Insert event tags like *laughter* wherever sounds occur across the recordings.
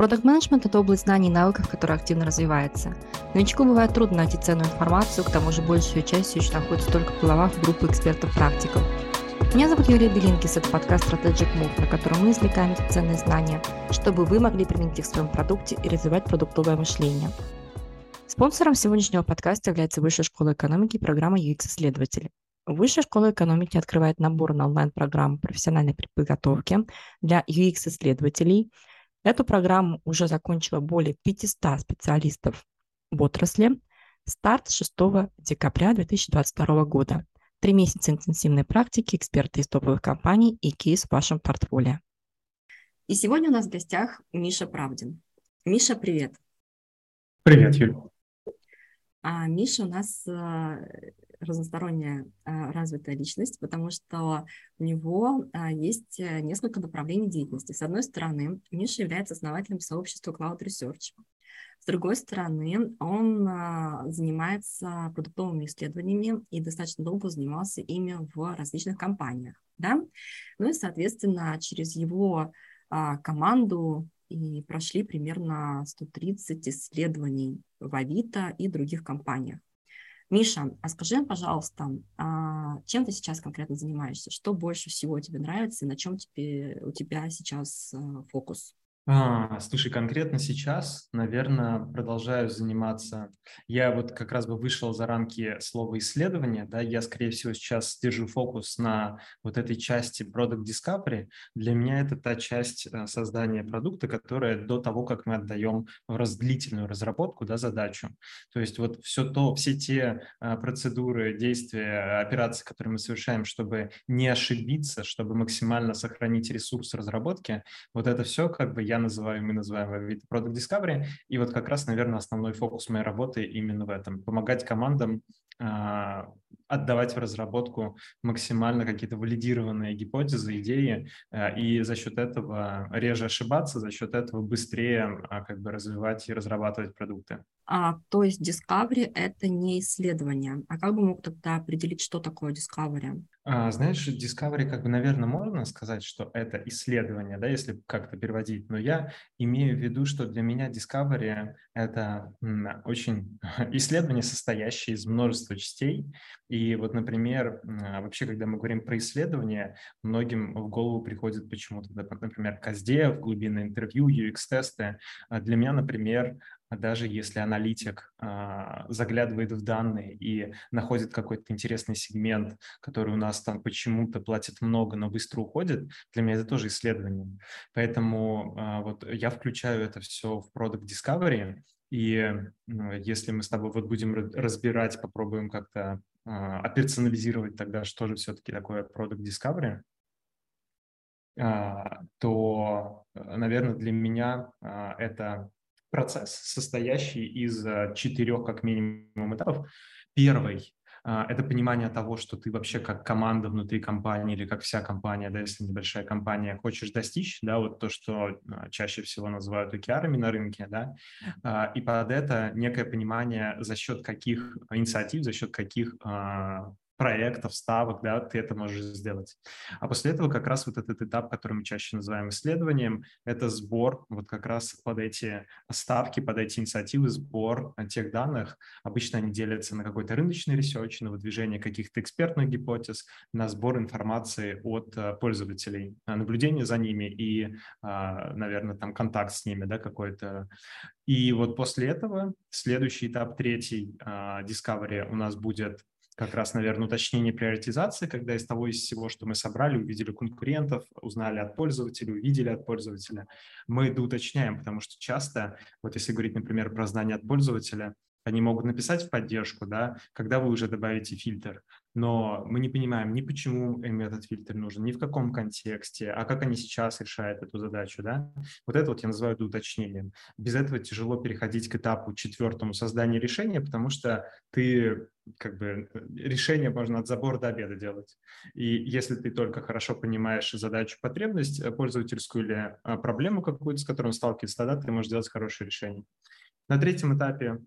Продакт менеджмент это область знаний и навыков, которая активно развивается. Новичку бывает трудно найти ценную информацию, к тому же большую часть еще находится только в головах группы экспертов-практиков. Меня зовут Юлия Белинкис, это подкаст Strategic Move, на котором мы извлекаем ценные знания, чтобы вы могли применить их в своем продукте и развивать продуктовое мышление. Спонсором сегодняшнего подкаста является Высшая школа экономики и программа UX-исследователи. Высшая школа экономики открывает набор на онлайн-программу профессиональной подготовки для UX-исследователей – Эту программу уже закончила более 500 специалистов в отрасли. Старт 6 декабря 2022 года. Три месяца интенсивной практики, эксперты из топовых компаний и кейс в вашем портфолио. И сегодня у нас в гостях Миша Правдин. Миша, привет. Привет, Юль. А Миша у нас э, разносторонняя а, развитая личность, потому что у него а, есть э, несколько направлений деятельности. С одной стороны, Миша является основателем сообщества Cloud Research. С другой стороны, он а, занимается продуктовыми исследованиями и достаточно долго занимался ими в различных компаниях. Да? Ну и, соответственно, через его команду и прошли примерно 130 исследований в Авито и других компаниях. Миша, а скажи, пожалуйста, а чем ты сейчас конкретно занимаешься? Что больше всего тебе нравится на чем тебе, у тебя сейчас э, фокус? А, слушай, конкретно сейчас, наверное, продолжаю заниматься. Я вот как раз бы вышел за рамки слова исследования, да, я, скорее всего, сейчас держу фокус на вот этой части Product Discovery. Для меня это та часть э, создания продукта, которая до того, как мы отдаем в раздлительную разработку, да, задачу. То есть вот все то, все те а, процедуры, действия, операции, которые мы совершаем, чтобы не ошибиться, чтобы максимально сохранить ресурс разработки, вот это все как бы я называю, мы называем Avito Product Discovery. И вот как раз, наверное, основной фокус моей работы именно в этом. Помогать командам а, отдавать в разработку максимально какие-то валидированные гипотезы, идеи, а, и за счет этого реже ошибаться, за счет этого быстрее а, как бы развивать и разрабатывать продукты. А, то есть Discovery — это не исследование. А как бы мог тогда определить, что такое Discovery? А, знаешь, Discovery, как бы, наверное, можно сказать, что это исследование, да, если как-то переводить, но я имею в виду, что для меня Discovery — это очень *laughs* исследование, состоящее из множества частей, и вот, например, а, вообще, когда мы говорим про исследование, многим в голову приходит почему-то, например, КАЗДЕ, в глубинное интервью, UX-тесты. А для меня, например, даже если аналитик а, заглядывает в данные и находит какой-то интересный сегмент, который у нас там почему-то платит много, но быстро уходит, для меня это тоже исследование. Поэтому а, вот я включаю это все в Product Discovery, и ну, если мы с тобой вот будем разбирать, попробуем как-то а, операционализировать тогда, что же все-таки такое Product Discovery, а, то, наверное, для меня это процесс, состоящий из четырех как минимум этапов. Первый а, это понимание того, что ты вообще как команда внутри компании или как вся компания, да, если небольшая компания, хочешь достичь, да, вот то, что а, чаще всего называют океарами на рынке, да, а, и под это некое понимание, за счет каких инициатив, за счет каких проектов, ставок, да, ты это можешь сделать. А после этого как раз вот этот этап, который мы чаще называем исследованием, это сбор вот как раз под эти ставки, под эти инициативы, сбор тех данных. Обычно они делятся на какой-то рыночный research, на выдвижение каких-то экспертных гипотез, на сбор информации от э, пользователей, наблюдение за ними и, а, наверное, там контакт с ними, да, какой-то. И вот после этого следующий этап, третий, а, Discovery у нас будет как раз, наверное, уточнение приоритизации, когда из того, из всего, что мы собрали, увидели конкурентов, узнали от пользователя, увидели от пользователя, мы это уточняем, потому что часто, вот если говорить, например, про знание от пользователя, они могут написать в поддержку, да, когда вы уже добавите фильтр, но мы не понимаем ни почему им этот фильтр нужен, ни в каком контексте, а как они сейчас решают эту задачу, да. Вот это вот я называю уточнением. Без этого тяжело переходить к этапу четвертому создания решения, потому что ты как бы решение можно от забора до обеда делать. И если ты только хорошо понимаешь задачу, потребность э, пользовательскую или а, проблему какую-то, с которой он сталкивается, тогда ты можешь сделать хорошее решение. На третьем этапе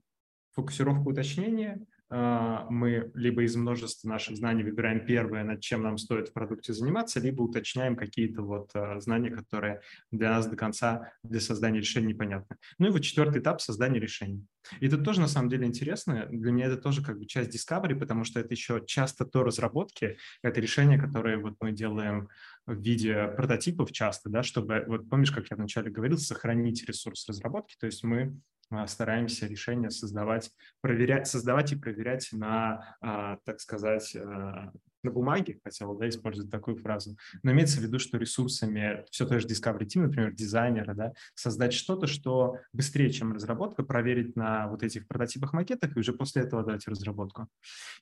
фокусировка уточнения, мы либо из множества наших знаний выбираем первое, над чем нам стоит в продукте заниматься, либо уточняем какие-то вот а, знания, которые для нас до конца для создания решений непонятны. Ну и вот четвертый этап – создания решений. И это тоже на самом деле интересно. Для меня это тоже как бы часть Discovery, потому что это еще часто то разработки, это решения, которые вот мы делаем в виде прототипов часто, да, чтобы, вот помнишь, как я вначале говорил, сохранить ресурс разработки, то есть мы а, стараемся решения создавать, проверять, создавать и проверять на, а, так сказать, а, на бумаге, хотел да, использовать такую фразу, но имеется в виду, что ресурсами все той же Discovery Team, например, дизайнера, да, создать что-то, что быстрее, чем разработка, проверить на вот этих прототипах, макетах и уже после этого дать разработку.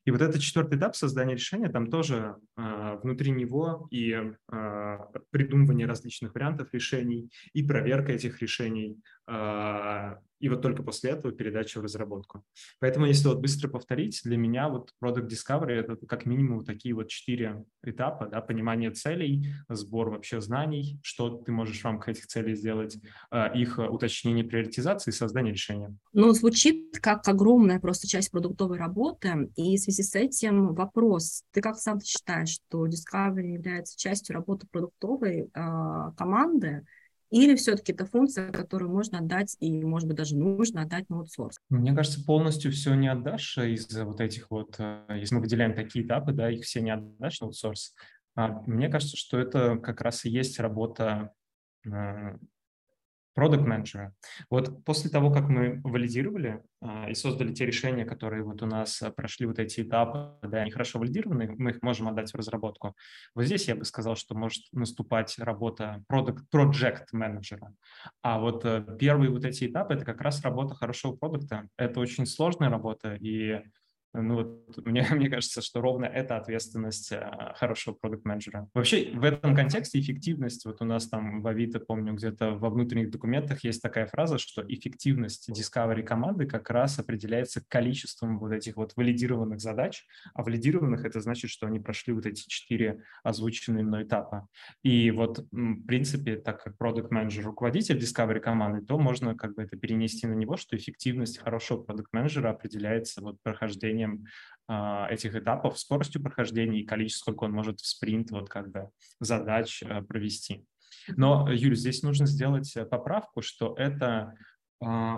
И вот этот четвертый этап создания решения, там тоже э, внутри него и э, придумывание различных вариантов решений, и проверка этих решений, э, и вот только после этого передача в разработку. Поэтому, если вот быстро повторить, для меня вот Product Discovery – это как минимум вот такие вот четыре этапа, да, понимание целей, сбор вообще знаний, что ты можешь в рамках этих целей сделать, а, их уточнение приоритизации и создание решения. Ну, звучит как огромная просто часть продуктовой работы, и в связи с этим вопрос, ты как сам считаешь, что Discovery является частью работы продуктовой э, команды, или все-таки это функция, которую можно отдать и, может быть, даже нужно отдать на аутсорс? Мне кажется, полностью все не отдашь из вот этих вот, э, если мы выделяем такие этапы, да, их все не отдашь на аутсорс. А мне кажется, что это как раз и есть работа э, продукт менеджера. Вот после того, как мы валидировали а, и создали те решения, которые вот у нас а, прошли вот эти этапы, да, они хорошо валидированы, мы их можем отдать в разработку. Вот здесь я бы сказал, что может наступать работа продукт project менеджера. А вот а, первые вот эти этапы – это как раз работа хорошего продукта. Это очень сложная работа, и ну вот *laughs* мне, мне кажется, что ровно это ответственность э, хорошего продукт-менеджера. Вообще в этом контексте эффективность, вот у нас там в Авито, помню, где-то во внутренних документах есть такая фраза, что эффективность Discovery команды как раз определяется количеством вот этих вот валидированных задач, а валидированных это значит, что они прошли вот эти четыре озвученные мной этапа. И вот в принципе, так как продукт-менеджер руководитель Discovery команды, то можно как бы это перенести на него, что эффективность хорошего продукт-менеджера определяется вот прохождением прохождением а, этих этапов, скоростью прохождения и количеством, сколько он может в спринт вот как бы задач э, провести. Но, Юль, здесь нужно сделать э, поправку, что это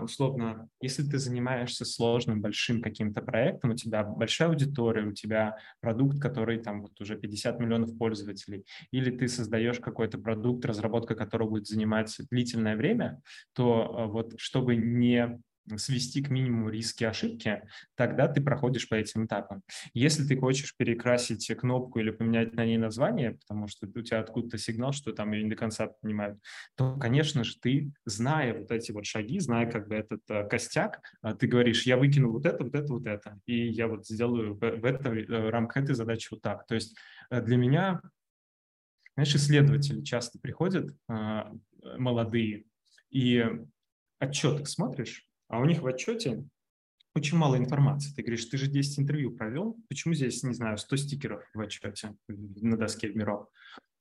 условно, если ты занимаешься сложным, большим каким-то проектом, у тебя большая аудитория, у тебя продукт, который там вот уже 50 миллионов пользователей, или ты создаешь какой-то продукт, разработка которого будет занимать длительное время, то э, вот чтобы не свести к минимуму риски ошибки, тогда ты проходишь по этим этапам. Если ты хочешь перекрасить кнопку или поменять на ней название, потому что у тебя откуда-то сигнал, что там ее не до конца понимают, то, конечно же, ты, зная вот эти вот шаги, зная как бы этот э, костяк, э, ты говоришь, я выкину вот это, вот это, вот это, и я вот сделаю в, в, это, в э, рамках этой задачи вот так. То есть э, для меня, знаешь, исследователи часто приходят, э, молодые, и отчеты смотришь, а у них в отчете очень мало информации. Ты говоришь, ты же 10 интервью провел, почему здесь, не знаю, 100 стикеров в отчете на доске в миров?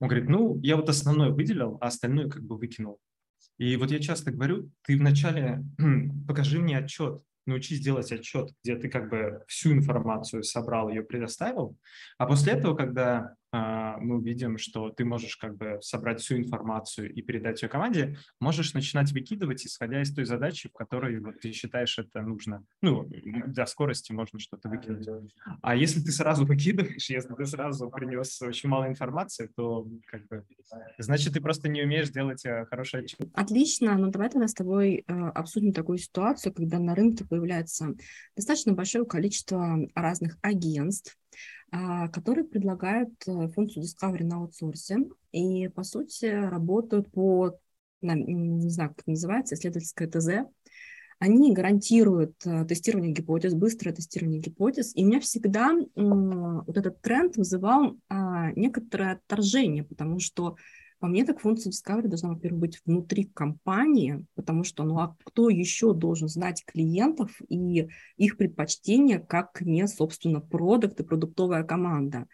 Он говорит, ну, я вот основное выделил, а остальное как бы выкинул. И вот я часто говорю, ты вначале *clears throat* покажи мне отчет, научись делать отчет, где ты как бы всю информацию собрал, ее предоставил, а после этого, когда мы увидим, что ты можешь как бы собрать всю информацию и передать ее команде, можешь начинать выкидывать, исходя из той задачи, в которой вот, ты считаешь это нужно. Ну, для скорости можно что-то выкинуть. А если ты сразу выкидываешь, если ты сразу принес очень мало информации, то как бы, значит, ты просто не умеешь делать э, хороший отчет. Отлично, ну давай тогда с тобой э, обсудим такую ситуацию, когда на рынке появляется достаточно большое количество разных агентств, а, которые предлагают э, функцию Discovery на аутсорсе и, по сути, работают по, не знаю, как это называется, исследовательское ТЗ. Они гарантируют э, тестирование гипотез, быстрое тестирование гипотез. И у меня всегда вот этот тренд вызывал а, некоторое отторжение, потому что по мне, так функция Discovery должна, во-первых, быть внутри компании, потому что, ну, а кто еще должен знать клиентов и их предпочтения, как не, собственно, продукт и продуктовая команда?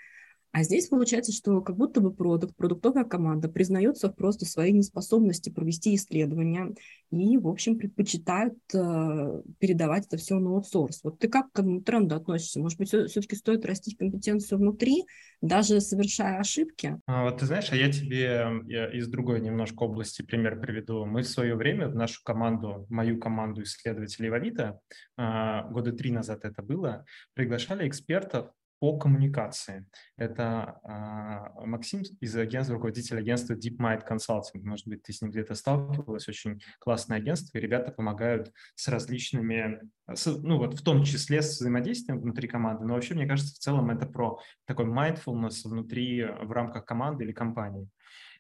А здесь получается, что как будто бы продукт, продуктовая команда признается просто в своей неспособности провести исследования и, в общем, предпочитают э, передавать это все на аутсорс. Вот ты как к этому тренду относишься? Может быть, все-таки стоит растить компетенцию внутри, даже совершая ошибки? А, вот ты знаешь, а я тебе я из другой немножко области пример приведу. Мы в свое время в нашу команду, мою команду исследователей Авито, э, года три назад это было, приглашали экспертов по коммуникации. Это э, Максим из агентства, руководитель агентства DeepMind Consulting. Может быть, ты с ним где-то сталкивалась. Очень классное агентство, и ребята помогают с различными, с, ну вот в том числе с взаимодействием внутри команды. Но вообще, мне кажется, в целом это про такой mindfulness внутри, в рамках команды или компании.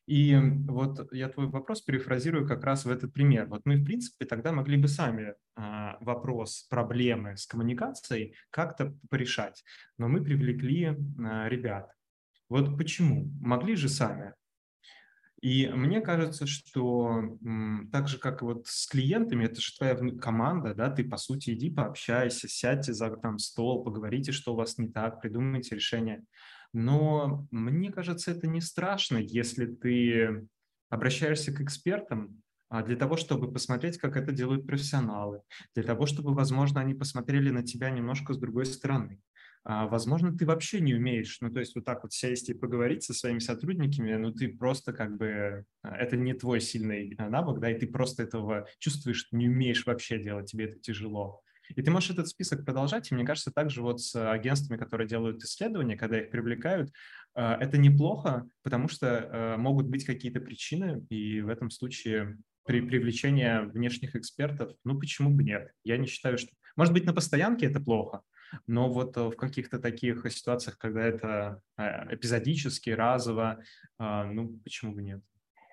И вот я твой вопрос перефразирую как раз в этот пример. Вот мы, в принципе, тогда могли бы сами а, вопрос проблемы с коммуникацией как-то порешать, но мы привлекли а, ребят. Вот почему? Могли же сами. И мне кажется, что так же, как вот с клиентами, это же твоя команда, да, ты, по сути, иди пообщайся, сядьте за там стол, поговорите, что у вас не так, придумайте решение. Но мне кажется, это не страшно, если ты обращаешься к экспертам а, для того, чтобы посмотреть, как это делают профессионалы, для того, чтобы, возможно, они посмотрели на тебя немножко с другой стороны. А, возможно, ты вообще не умеешь, ну, то есть вот так вот сесть и поговорить со своими сотрудниками, ну, ты просто как бы, а, это не твой сильный навык, да, и ты просто этого чувствуешь, не умеешь вообще делать, тебе это тяжело. И ты можешь этот список продолжать, и мне кажется, также вот с агентствами, которые делают исследования, когда их привлекают, э, это неплохо, потому что э, могут быть какие-то причины, и в этом случае при привлечении внешних экспертов, ну почему бы нет? Я не считаю, что... Может быть, на постоянке это плохо, но вот э, в каких-то таких ситуациях, когда это эпизодически, разово, ну почему бы нет?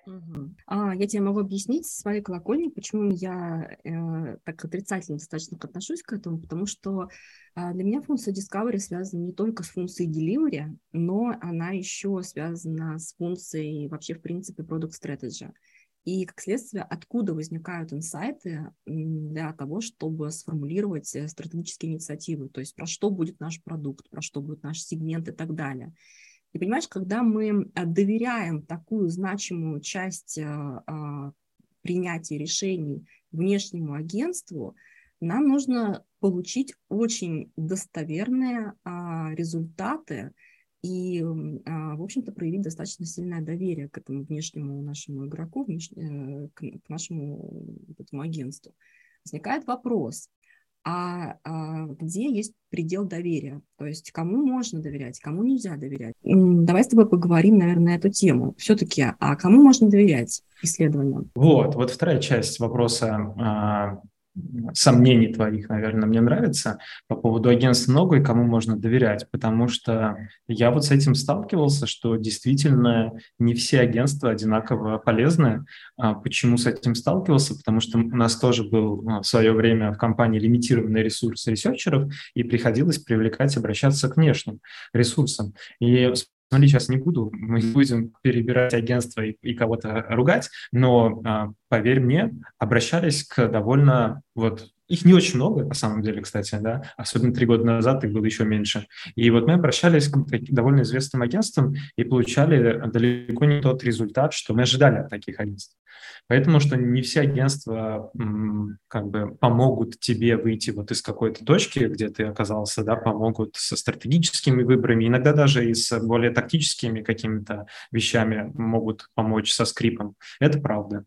Угу. А, я тебе могу объяснить с своей колокольни, почему я э, так отрицательно достаточно отношусь к этому, потому что э, для меня функция Discovery связана не только с функцией Delivery, но она еще связана с функцией вообще, в принципе, Product Strategy. И, как следствие, откуда возникают инсайты для того, чтобы сформулировать э, стратегические инициативы, то есть про что будет наш продукт, про что будет наш сегмент и так далее. И понимаешь, когда мы э, доверяем такую значимую часть э, а, принятия решений внешнему агентству, нам нужно получить очень достоверные а, результаты и, а, в общем-то, проявить достаточно сильное доверие к этому внешнему нашему игроку, внеш... Э, к нашему этому агентству. Возникает вопрос, а, а где есть предел доверия, то есть кому можно доверять, кому нельзя доверять. Давай с тобой поговорим, наверное, на эту тему. Все-таки, а кому можно доверять исследованиям? Вот, вот вторая часть вопроса а, сомнений твоих, наверное, мне нравится по поводу агентства много и кому можно доверять, потому что я вот с этим сталкивался, что действительно не все агентства одинаково полезны. А почему с этим сталкивался? Потому что у нас тоже был ну, в свое время в компании лимитированный ресурс ресерчеров, и приходилось привлекать, обращаться к внешним ресурсам. И Смотри, сейчас не буду, мы будем перебирать агентство и, и кого-то ругать, но а, поверь мне, обращались к довольно вот их не очень много, на самом деле, кстати, да, особенно три года назад их было еще меньше. И вот мы обращались к довольно известным агентствам и получали далеко не тот результат, что мы ожидали от таких агентств. Поэтому, что не все агентства как бы помогут тебе выйти вот из какой-то точки, где ты оказался, да, помогут со стратегическими выборами, иногда даже и с более тактическими какими-то вещами могут помочь со скрипом. Это правда.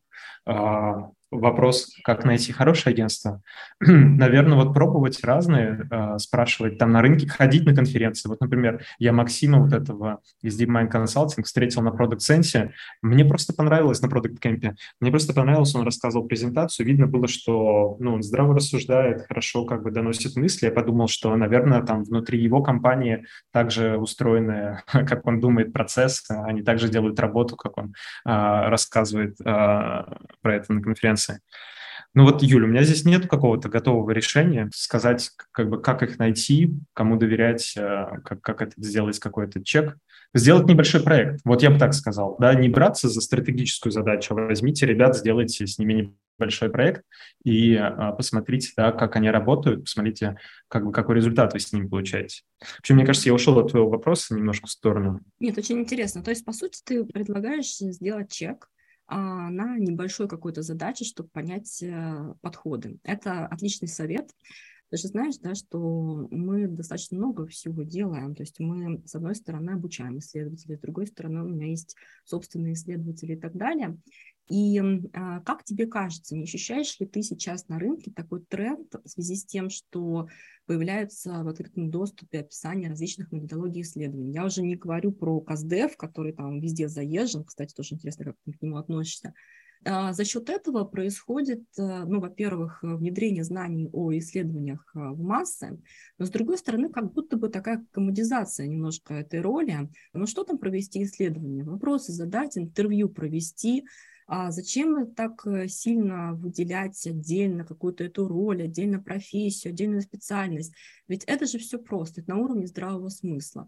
Вопрос, как найти хорошее агентство. *clears throat* Наверное, вот пробовать разные, э, спрашивать там на рынке, ходить на конференции. Вот, например, я Максима вот этого из DeepMind Consulting встретил на Product Sense. Мне просто понравилось на Product Camp. Мне просто понравилось, он рассказывал презентацию. Видно было, что ну, он здраво рассуждает, хорошо как бы доносит мысли. Я подумал, что, наверное, там внутри его компании также устроены, *laughs* как он думает, процесс. Они также делают работу, как он а, рассказывает а, про это на конференции конференции. Ну вот, Юля, у меня здесь нет какого-то готового решения сказать, как бы, как их найти, кому доверять, э, как, как это сделать, какой-то чек. Сделать небольшой проект, вот я бы так сказал, да, не браться за стратегическую задачу, а возьмите ребят, сделайте с ними большой проект, и а, посмотрите, да, как они работают, посмотрите, как бы, какой результат вы с ними получаете. Вообще, мне кажется, я ушел от твоего вопроса немножко в сторону. Нет, очень интересно. То есть, по сути, ты предлагаешь сделать чек на небольшой какой-то задаче, чтобы понять а, подходы. Это отличный совет. Ты же знаешь, да, что мы достаточно много всего делаем. То есть мы, с одной стороны, обучаем исследователей, с другой стороны, у меня есть собственные исследователи и так далее. И а, как тебе кажется, не ощущаешь ли ты сейчас на рынке такой тренд в связи с тем, что появляются в открытом доступе описания различных методологий исследований? Я уже не говорю про КАЗДЕФ, который там везде заезжен, кстати, тоже интересно, как ты к нему относишься. А, за счет этого происходит, э, ну, во-первых, внедрение знаний о исследованиях э, в массы, но, с другой стороны, как будто бы такая коммодизация немножко этой роли. Ну, что там провести исследование? Вопросы задать, интервью провести – а зачем так э, сильно выделять отдельно какую-то эту роль, отдельно профессию, отдельную специальность? Ведь это же все просто, это на уровне здравого смысла.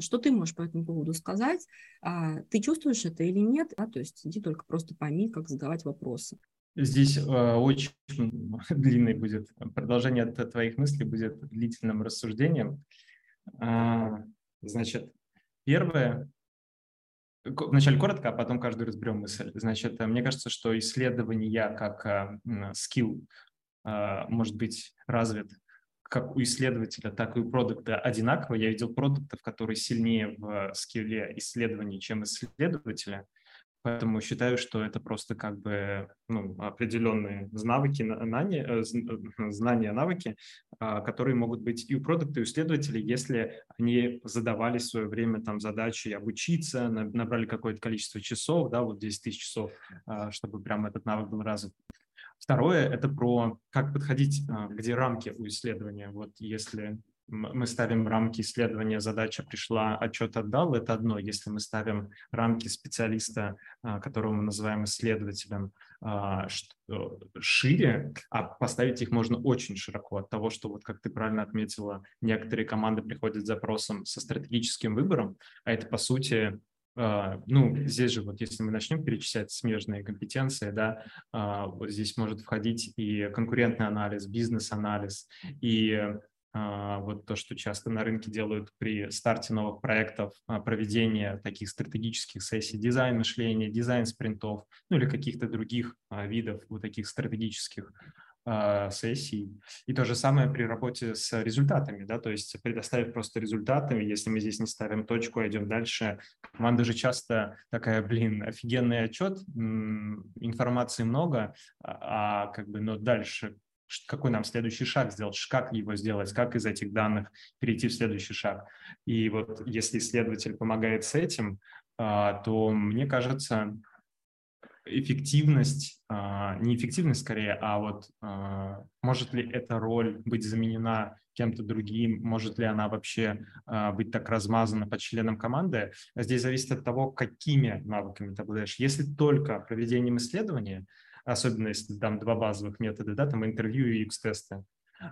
Что ты можешь по этому поводу сказать? А, ты чувствуешь это или нет? А, то есть иди только просто пойми, как задавать вопросы. Здесь э, очень *laughs* длинный будет, продолжение твоих мыслей будет длительным рассуждением. А, значит, первое, Вначале коротко, а потом каждую разберем мысль. Значит, мне кажется, что исследование как а, скилл а, может быть развит как у исследователя, так и у продукта одинаково. Я видел продуктов, которые сильнее в скилле исследований, чем исследователя. Поэтому считаю, что это просто как бы ну, определенные навыки, знания, э, э, знания, навыки, а, которые могут быть и у продукта, и у исследователей, если они задавали в свое время там задачи обучиться, набрали какое-то количество часов, да, вот 10 тысяч часов, а, чтобы прям этот навык был развит. Второе – это про как подходить, а, где рамки у исследования. Вот если мы ставим рамки исследования, задача пришла, отчет отдал, это одно. Если мы ставим рамки специалиста, а, которого мы называем исследователем, а, шире, а поставить их можно очень широко от того, что, вот как ты правильно отметила, некоторые команды приходят с запросом со стратегическим выбором, а это, по сути, а, ну, здесь же вот если мы начнем перечислять смежные компетенции, да, вот здесь может входить и конкурентный анализ, бизнес-анализ, и вот то, что часто на рынке делают при старте новых проектов, а, проведение таких стратегических сессий, дизайн мышления, дизайн спринтов, ну или каких-то других а, видов вот таких стратегических сессий. И то же самое при работе с результатами, да, то есть предоставив просто результаты, если мы здесь не ставим точку, а идем дальше, команда же часто такая, блин, офигенный отчет, информации много, а как бы, но дальше какой нам следующий шаг сделать, как его сделать, как из этих данных перейти в следующий шаг. И вот если исследователь помогает с этим, а, то мне кажется, эффективность, а, не эффективность скорее, а вот а, может ли эта роль быть заменена кем-то другим, может ли она вообще быть так размазана по членам команды, здесь зависит от того, какими навыками ты обладаешь. Если только проведением исследования, особенно если там два базовых метода, да, там интервью и UX-тесты,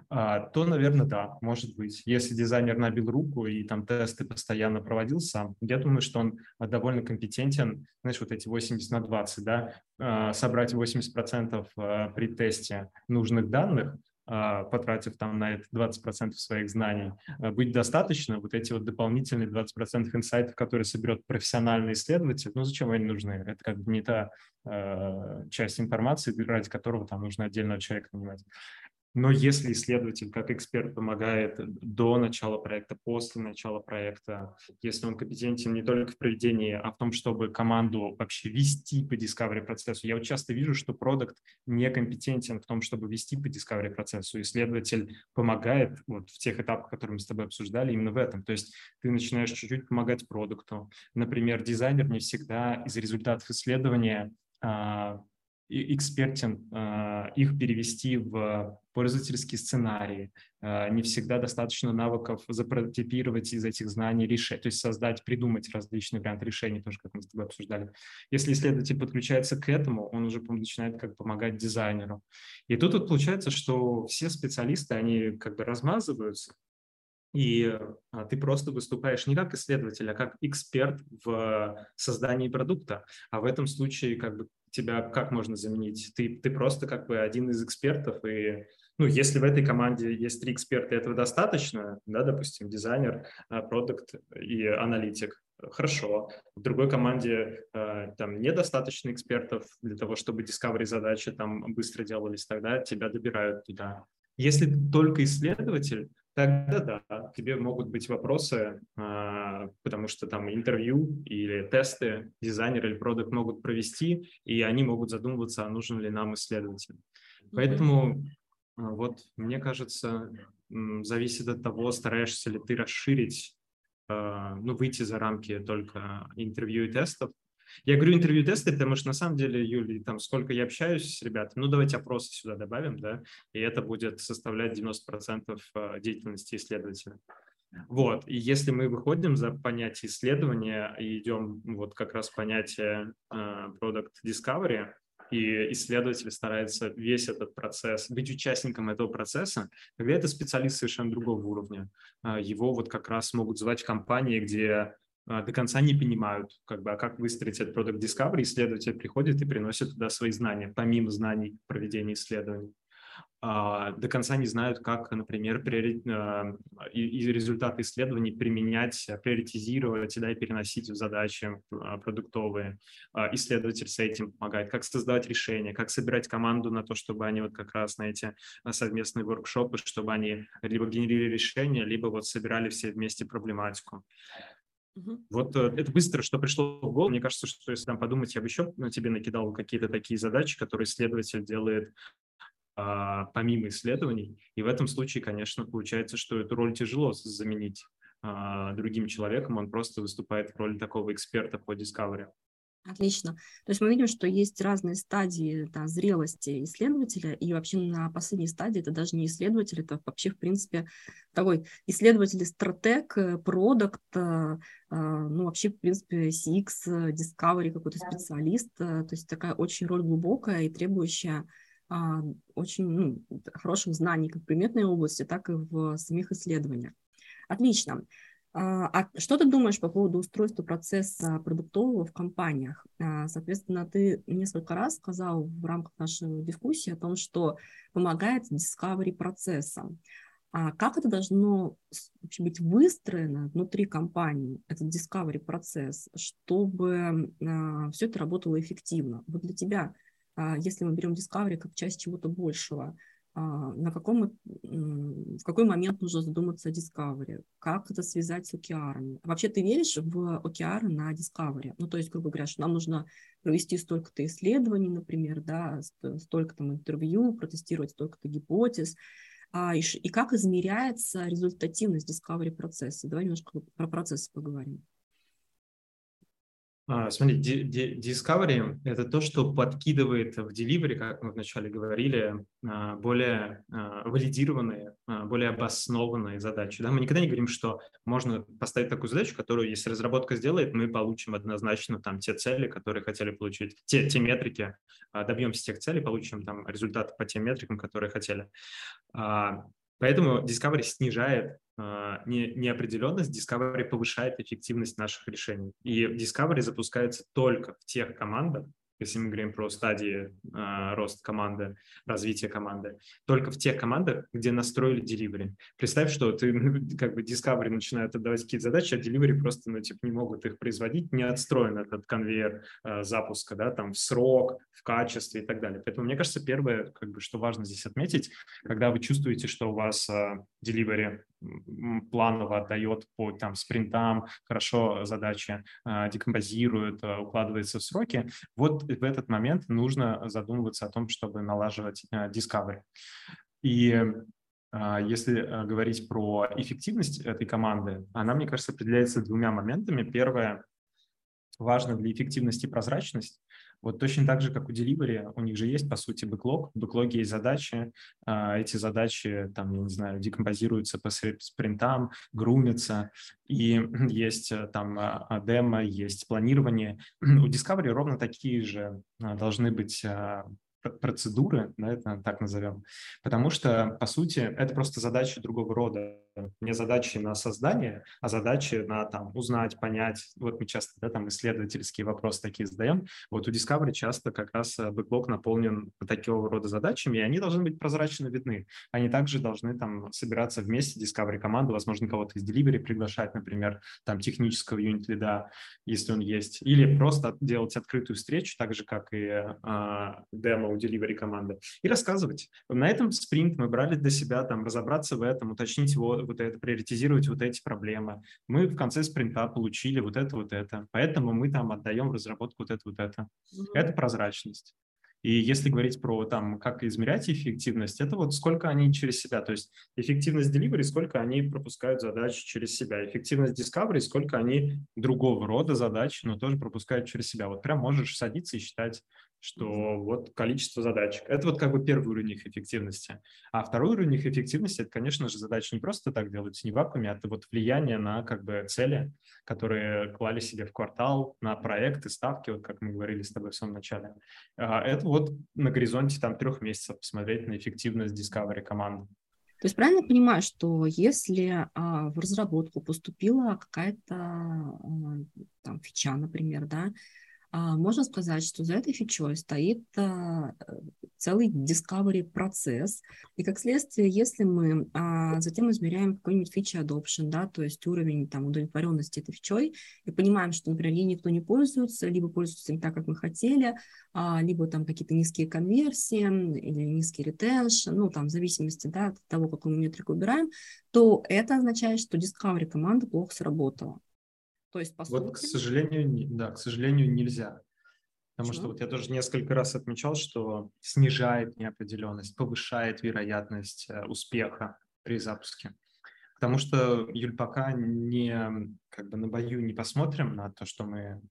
а, то, наверное, да, может быть. Если дизайнер набил руку и там тесты постоянно проводил сам, я думаю, что он довольно компетентен, знаешь, вот эти 80 на 20, да, а, собрать 80% а, при тесте нужных данных, потратив там на это 20% своих знаний, быть достаточно, вот эти вот дополнительные 20% инсайтов, которые соберет профессиональный исследователь, ну зачем они нужны? Это как бы не та э, часть информации, ради которого там нужно отдельного человека нанимать. Но если исследователь как эксперт помогает до начала проекта, после начала проекта, если он компетентен не только в проведении, а в том, чтобы команду вообще вести по discovery процессу. Я вот часто вижу, что продукт некомпетентен в том, чтобы вести по discovery процессу. Исследователь помогает вот в тех этапах, которые мы с тобой обсуждали, именно в этом. То есть ты начинаешь чуть-чуть помогать продукту. Например, дизайнер не всегда из результатов исследования а, экспертен а, их перевести в пользовательские сценарии. А, не всегда достаточно навыков запрототипировать из этих знаний решение, то есть создать, придумать различные варианты решений, тоже как мы с тобой обсуждали. Если исследователь подключается к этому, он уже начинает как помогать дизайнеру. И тут вот получается, что все специалисты, они как бы размазываются, и а, ты просто выступаешь не как исследователь, а как эксперт в создании продукта. А в этом случае как бы тебя как можно заменить? Ты, ты просто как бы один из экспертов, и ну, если в этой команде есть три эксперта, этого достаточно, да, допустим, дизайнер, а, продукт и аналитик, хорошо. В другой команде а, там недостаточно экспертов для того, чтобы discovery задачи там быстро делались, тогда тебя добирают туда. Если только исследователь, тогда да, тебе могут быть вопросы, а, потому что там интервью или тесты дизайнер или продукт могут провести, и они могут задумываться, а нужен ли нам исследователь. Поэтому а, вот мне кажется, зависит от того, стараешься ли ты расширить, а, ну, выйти за рамки только интервью и тестов, я говорю интервью тесты, потому что на самом деле, Юлий, там сколько я общаюсь с ребятами, ну давайте опросы сюда добавим, да, и это будет составлять 90% а, деятельности исследователя. Вот, и если мы выходим за понятие исследования и идем вот как раз понятие uh, product discovery, и исследователь старается весь этот процесс, быть участником этого процесса, тогда это специалист совершенно другого уровня. А, его вот как раз могут звать в компании, где а, до конца не понимают, как бы, а как выстроить этот продукт Discovery, исследователь приходит и приносит туда свои знания, помимо знаний проведения исследований. А, до конца не знают, как, например. А, результаты исследований применять, приоритизировать да, и переносить в задачи продуктовые. Исследователь с этим помогает, как создавать решения, как собирать команду на то, чтобы они вот как раз на эти совместные воркшопы, чтобы они либо генерили решения, либо вот собирали все вместе проблематику. Угу. Вот э, это быстро, что пришло в голову. Мне кажется, что если там подумать, я бы еще ну, тебе накидал какие-то такие задачи, которые исследователь делает а, помимо исследований. И в этом случае, конечно, получается, что эту роль тяжело заменить а, другим человеком. Он просто выступает в роли такого эксперта по Discovery. Отлично. То есть мы видим, что есть разные стадии да, зрелости исследователя, и вообще на последней стадии это даже не исследователь, это вообще, в принципе, такой исследователь, стратег, э, продукт, э, э, ну, вообще, в принципе, CX, Discovery, какой-то специалист, то есть такая очень роль глубокая и требующая а, очень ну, хороших знаний как в предметной области, так и в самих исследованиях. Отлично. А, а что ты думаешь по поводу устройства процесса продуктового в компаниях? А, соответственно, ты несколько раз сказал в рамках нашей дискуссии о том, что помогает discovery процессам. А как это должно вообще быть выстроено внутри компании, этот discovery процесс, чтобы а, все это работало эффективно? Вот для тебя, если мы берем discovery как часть чего-то большего, на каком, в какой момент нужно задуматься о Discovery, как это связать с OKR. Вообще ты веришь в OKR на Discovery? Ну, то есть, грубо говоря, что нам нужно провести столько-то исследований, например, да, столько там интервью, протестировать столько-то гипотез, а, и, и как измеряется результативность Discovery процесса. Давай немножко про процесс поговорим. А, смотри, Discovery – это то, что подкидывает в Delivery, как мы вначале говорили, а, более а, валидированные, более обоснованные задачи. Да? Мы никогда не говорим, что можно поставить такую задачу, которую, если разработка сделает, мы получим однозначно там те цели, которые хотели получить, те, те метрики, добьемся тех целей, получим там результаты по тем метрикам, которые хотели. Поэтому Discovery снижает э, не, неопределенность, Discovery повышает эффективность наших решений. И Discovery запускается только в тех командах, если мы говорим про стадии э, рост команды, развития команды, только в тех командах, где настроили delivery. Представь, что ты как бы Discovery начинает отдавать какие-то задачи, а delivery просто, ну, типа, не могут их производить, не отстроен этот конвейер э, запуска, да, там, в срок, в качестве и так далее. Поэтому, мне кажется, первое, как бы, что важно здесь отметить, когда вы чувствуете, что у вас э, delivery планово отдает по там спринтам, хорошо задачи э, декомпозирует, э, укладывается в сроки, вот в этот момент нужно задумываться о том, чтобы налаживать э, discovery. И если говорить про эффективность этой команды, она, мне кажется, определяется двумя моментами. Первое, важно для эффективности прозрачность. Вот точно так же, как у Delivery, у них же есть, по сути, бэклог. В бэклоге есть задачи. А, эти задачи, там, я не знаю, декомпозируются по спринтам, грумятся. И *clears throat* есть э, там а, а, демо, есть планирование. *clears throat* У Discovery ровно такие же должны быть процедуры, да, это так назовем, потому что, по сути, это просто задачи другого рода. Не задачи на создание, а задачи на там узнать, понять. Вот мы часто да, там исследовательские вопросы такие задаем. Вот у Discovery часто как раз э, бэклог наполнен такого рода задачами, и они должны быть прозрачно видны. Они также должны там собираться вместе, Discovery команду, возможно, кого-то из Delivery приглашать, например, там технического юнит-лида, если он есть, или просто делать открытую встречу, так же, как и э, демо у Delivery команды, и рассказывать. На этом спринт мы брали для себя, там, разобраться в этом, уточнить его, вот это, приоритизировать вот эти проблемы. Мы в конце спринта получили вот это, вот это. Поэтому мы там отдаем в разработку вот это, вот это. Mm-hmm. Это прозрачность. И если говорить про там, как измерять эффективность, это вот сколько они через себя, то есть эффективность delivery, сколько они пропускают задачи через себя, эффективность discovery, сколько они другого рода задач, но тоже пропускают через себя. Вот прям можешь садиться и считать что вот количество задач. Это вот как бы первый уровень их эффективности. А второй уровень их эффективности – это, конечно же, задачи не просто так делаются, не вакууме, а это вот влияние на как бы цели, которые клали себе в квартал, на проекты, ставки, вот как мы говорили с тобой в самом начале. А, это вот на горизонте там трех месяцев посмотреть на эффективность Discovery команды. То есть правильно понимаю, что если а, в разработку поступила какая-то а, там фича, например, да, можно сказать, что за этой фичой стоит а, целый discovery процесс. И как следствие, если мы а, затем измеряем какой-нибудь фичи adoption, да, то есть уровень там, удовлетворенности этой фичой, и понимаем, что, например, ей никто не пользуется, либо пользуется им так, как мы хотели, либо там какие-то низкие конверсии или низкий ретеншн, ну, там, в зависимости да, от того, какую метрику убираем, то это означает, что discovery команда плохо сработала. То есть, по вот, сути... к сожалению, да, к сожалению, нельзя. Потому Почему? что вот я тоже несколько раз отмечал, что снижает неопределенность, повышает вероятность э, успеха при запуске. Потому что, Юль, пока не как бы на бою не посмотрим на то, что мы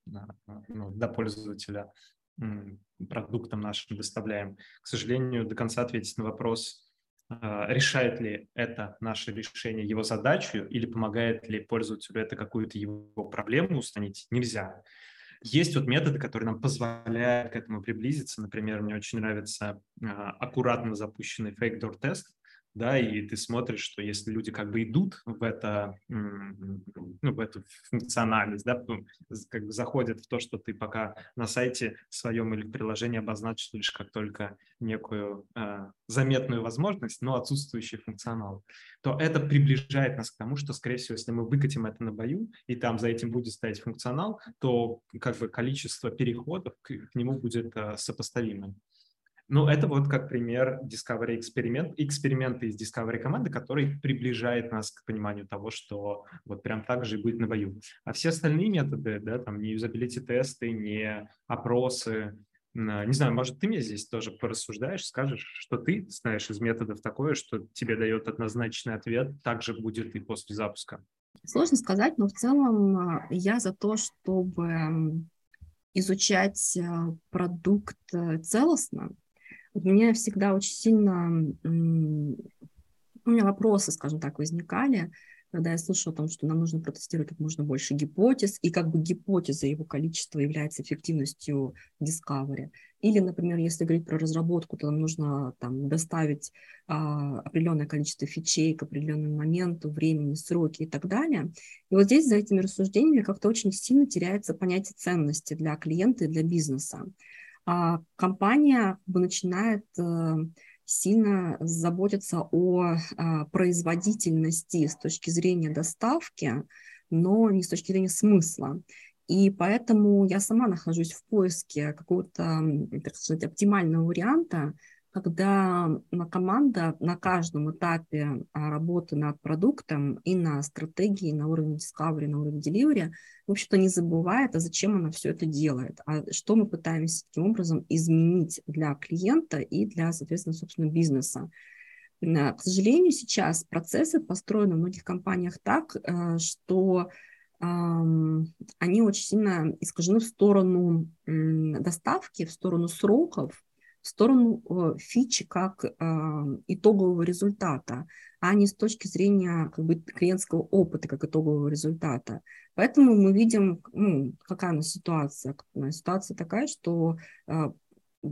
ну, до пользователя продуктом нашим доставляем, к сожалению, до конца ответить на вопрос, решает ли это наше решение его задачу или помогает ли пользователю это какую-то его проблему устранить, нельзя. Есть вот методы, которые нам позволяют к этому приблизиться. Например, мне очень нравится а, аккуратно запущенный fake door тест, да, и ты смотришь, что если люди как бы идут в это, в эту функциональность, да, как бы заходят в то, что ты пока на сайте своем или в приложении обозначишь лишь как только некую э, заметную возможность, но отсутствующий функционал, то это приближает нас к тому, что, скорее всего, если мы выкатим это на бою, и там за этим будет стоять функционал, то как бы количество переходов к, к нему будет э, сопоставимым. Ну, это вот как пример Discovery эксперимент, эксперименты из Discovery команды, который приближает нас к пониманию того, что вот прям так же и будет на бою. А все остальные методы, да, там не юзабилити тесты, не опросы, не знаю, может, ты мне здесь тоже порассуждаешь, скажешь, что ты знаешь из методов такое, что тебе дает однозначный ответ, также будет и после запуска? Сложно сказать, но в целом а, я за то, чтобы изучать а, продукт э, целостно, меня всегда очень сильно, у меня вопросы, скажем так, возникали, когда я слышу о том, что нам нужно протестировать как можно больше гипотез, и как бы гипотеза его количества является эффективностью Discovery. Или, например, если говорить про разработку, то нам нужно там, доставить а, определенное количество фичей к определенному моменту, времени, сроки и так далее. И вот здесь за этими рассуждениями как-то очень сильно теряется понятие ценности для клиента и для бизнеса. А компания начинает э, сильно заботиться о а, производительности с точки зрения доставки, но не с точки зрения смысла. И поэтому я сама нахожусь в поиске какого-то, так сказать, оптимального варианта, когда команда на каждом этапе а, работы над продуктом и на стратегии, на уровне discovery, на уровне delivery, в общем-то, не забывает, а зачем она все это делает, а что мы пытаемся таким образом изменить для клиента и для, соответственно, собственно, бизнеса. К сожалению, сейчас процессы построены в многих компаниях так, э, что они очень сильно искажены в сторону доставки, в сторону сроков, в сторону э, фичи как а, итогового результата, а не с точки зрения как бы, клиентского опыта как итогового результата. Поэтому мы видим, ну, какая у нас ситуация. Ситуация такая, что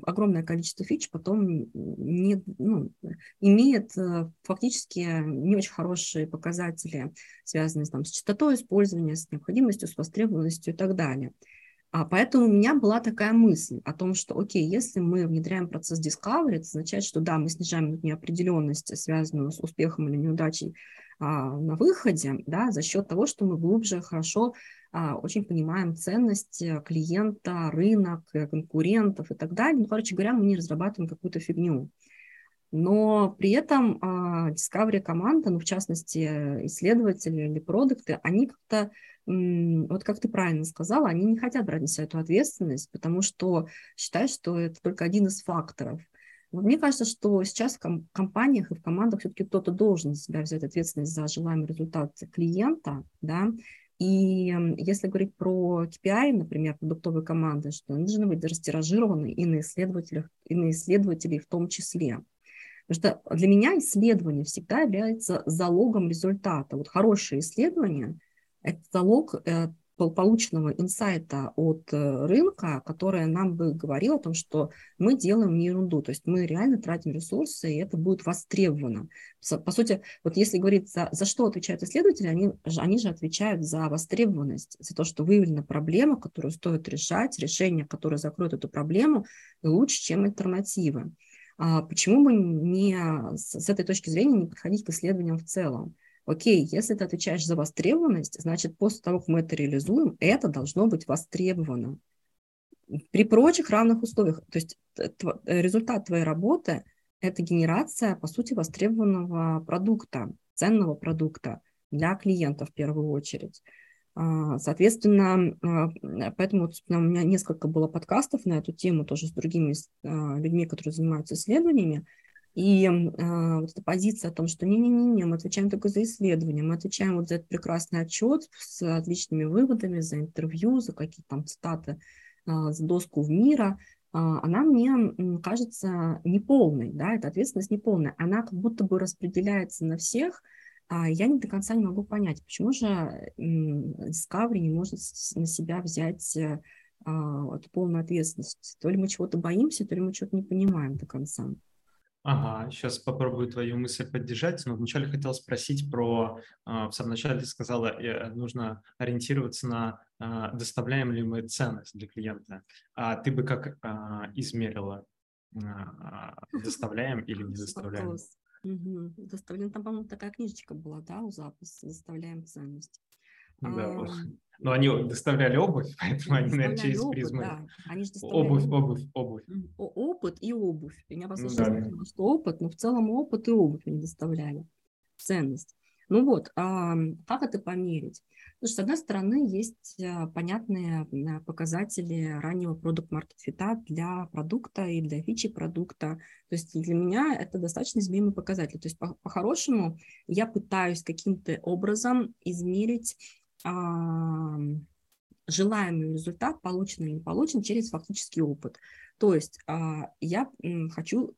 огромное количество фич потом не, ну, имеет э, фактически не очень хорошие показатели, связанные там, с частотой использования, с необходимостью, с востребованностью и так далее. А поэтому у меня была такая мысль о том, что, окей, если мы внедряем процесс discovery, это означает, что да, мы снижаем неопределенность, связанную с успехом или неудачей а, на выходе, да, за счет того, что мы глубже, хорошо а, очень понимаем ценность клиента, рынок, конкурентов и так далее. Ну, короче говоря, мы не разрабатываем какую-то фигню. Но при этом а, Discovery команда, ну, в частности, исследователи или продукты, они как-то вот как ты правильно сказала, они не хотят брать на себя эту ответственность, потому что считают, что это только один из факторов. Вот мне кажется, что сейчас в компаниях и в командах все-таки кто-то должен себя взять ответственность за желаемый результат клиента, да, и если говорить про KPI, например, продуктовой команды, что они должны быть растиражированы и на исследователях, и на исследователей в том числе. Потому что для меня исследование всегда является залогом результата. Вот хорошее исследование – это залог э, полученного инсайта от э, рынка, которое нам бы говорило о том, что мы делаем не ерунду, то есть мы реально тратим ресурсы, и это будет востребовано. По сути, вот если говорить, за, за что отвечают исследователи, они, они же отвечают за востребованность, за то, что выявлена проблема, которую стоит решать, решение, которое закроет эту проблему, лучше, чем альтернативы. А почему бы не с, с этой точки зрения не подходить к исследованиям в целом? Окей, если ты отвечаешь за востребованность, значит, после того, как мы это реализуем, это должно быть востребовано. При прочих равных условиях. То есть результат твоей работы – это генерация, по сути, востребованного продукта, ценного продукта для клиента в первую очередь. А, соответственно, а, поэтому у меня несколько было подкастов на эту тему тоже с другими а, людьми, которые занимаются исследованиями. И э, вот эта позиция о том, что не-не-не, мы отвечаем только за исследования, мы отвечаем вот за этот прекрасный отчет с отличными выводами, за интервью, за какие-то там цитаты, э, за доску в мира, э, она мне кажется неполной, да, эта ответственность неполная. Она как будто бы распределяется на всех, я не до конца не могу понять, почему же Discovery не может на себя взять эту полную ответственность. То ли мы чего-то боимся, то ли мы чего-то не понимаем до конца. Ага, сейчас попробую твою мысль поддержать, но вначале хотел спросить про, а, в самом начале ты сказала, э, нужно ориентироваться на а, доставляем ли мы ценность для клиента. А ты бы как а, измерила, *laughs* доставляем или не доставляем? Угу. Доставляем, там, по-моему, такая книжечка была, да, у записи, доставляем ценность. Да, но они доставляли обувь, *laughs* поэтому они, наверное, через опыт, призму. Да. Они же обувь, обувь, обувь. Опыт и обувь. Меня послушали, ну, да. что опыт, но в целом опыт и обувь они доставляли. Ценность. Ну вот, а как это померить? Потому что, с одной стороны, есть а, понятные показатели раннего продукт маркет фита для продукта и для фичи продукта. То есть для меня это достаточно измеримый показатель. То есть по-хорошему по я пытаюсь каким-то образом измерить желаемый результат, полученный или не получен, через фактический опыт. То есть а, я хочу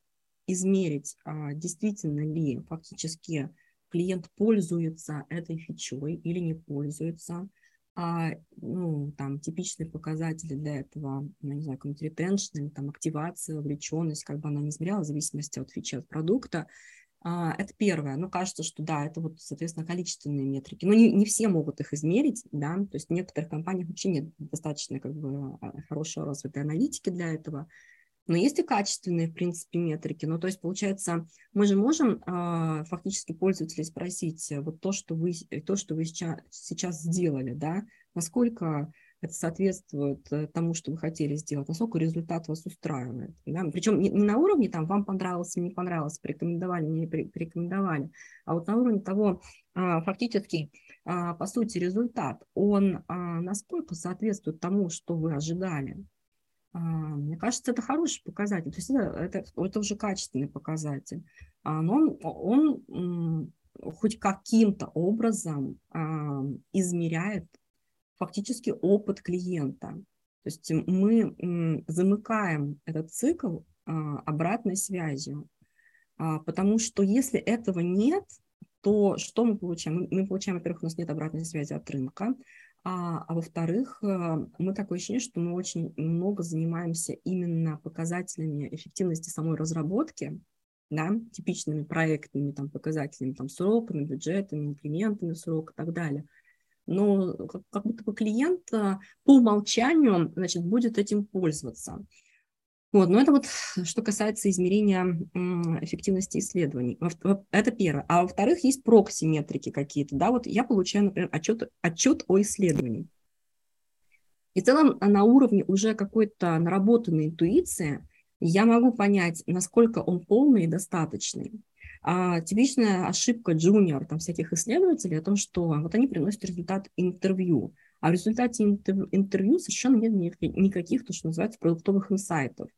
измерить, а, действительно ли фактически клиент пользуется этой фичой или не пользуется. А, ну, там типичные показатели для этого, ну, не знаю, какой-нибудь ретеншн, там активация, вовлеченность, как бы она не измеряла в зависимости от фичи, от продукта. А, это первое. Ну, кажется, что да, это вот, соответственно, количественные метрики. Но не, не все могут их измерить, да, то есть в некоторых компаниях вообще нет достаточно как бы а, хорошо развитой аналитики для этого. Но есть и качественные, в принципе, метрики. Ну, то есть, получается, мы же можем э, фактически пользователей спросить, вот то, что вы, то, что вы сейчас, сейчас сделали, да, насколько это соответствует э, тому, что вы хотели сделать, насколько результат вас устраивает. Да? Причем не, на уровне там вам понравилось не понравилось, порекомендовали, не порекомендовали, а вот на уровне того, а, фактически, а, по сути, результат, он а, насколько соответствует тому, что вы ожидали. Мне кажется, это хороший показатель. То есть это, это, это уже качественный показатель. Но он, он хоть каким-то образом измеряет фактически опыт клиента. То есть мы замыкаем этот цикл а, обратной связью. А, потому что если этого нет, то что мы получаем? Мы получаем, во-первых, у нас нет обратной связи от рынка, а, а во-вторых, э, мы такое ощущение, что мы очень много занимаемся именно показателями эффективности самой разработки, да, типичными проектными там, показателями, там, сроками, бюджетами, инкрементами срока и так далее. Но как, будто бы клиент э, по умолчанию значит, будет этим пользоваться. Вот, но это вот *sighs* что касается измерения эффективности исследований. Это первое. А во-вторых, есть прокси-метрики какие-то. Да, вот я получаю, например, отчет, отчет о исследовании. И в целом на уровне уже какой-то наработанной интуиции я могу понять, насколько он полный и достаточный. А типичная ошибка джуниор, там, всяких исследователей о том, что вот они приносят результат интервью, а в результате интервью совершенно нет никаких, то, что называется, продуктовых инсайтов.